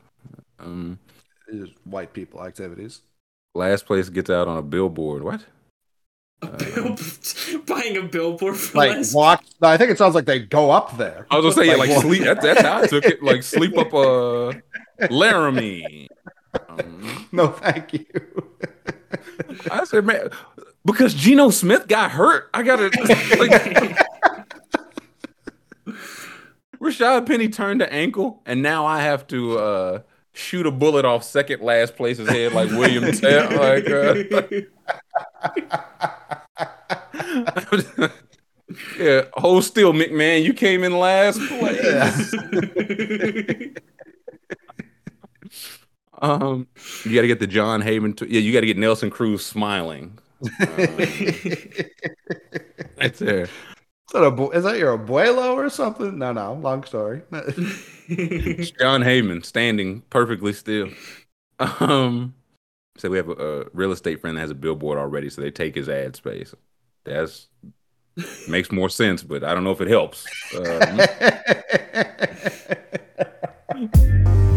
B: Um,
A: It's white people activities.
B: last place gets out on a billboard. What?
C: A bill- [laughs] buying a billboard for
A: Like
C: less.
A: walk. No, I think it sounds like they go up there.
B: I was gonna say yeah, like sleep. That's, that's how I took it. Like sleep up uh Laramie. [laughs] Um,
A: No, thank you.
B: I said, man, because Geno Smith got hurt, I gotta [laughs] like. Rashad Penny turned the ankle, and now I have to uh, shoot a bullet off second last place's head like William Tell. Like, uh, [laughs] yeah, hold still, McMahon. You came in last place. [laughs] Um, you got to get the Jon Heyman. T- yeah, you got to get Nelson Cruz smiling. Um, right there. [laughs]
A: Is that, a, is that your abuelo or something? No, no. Long story. [laughs] [laughs]
B: Jon Heyman standing perfectly still. Um, so we have a, a real estate friend that has a billboard already, so they take his ad space. That's makes more sense, but I don't know if it helps. Um,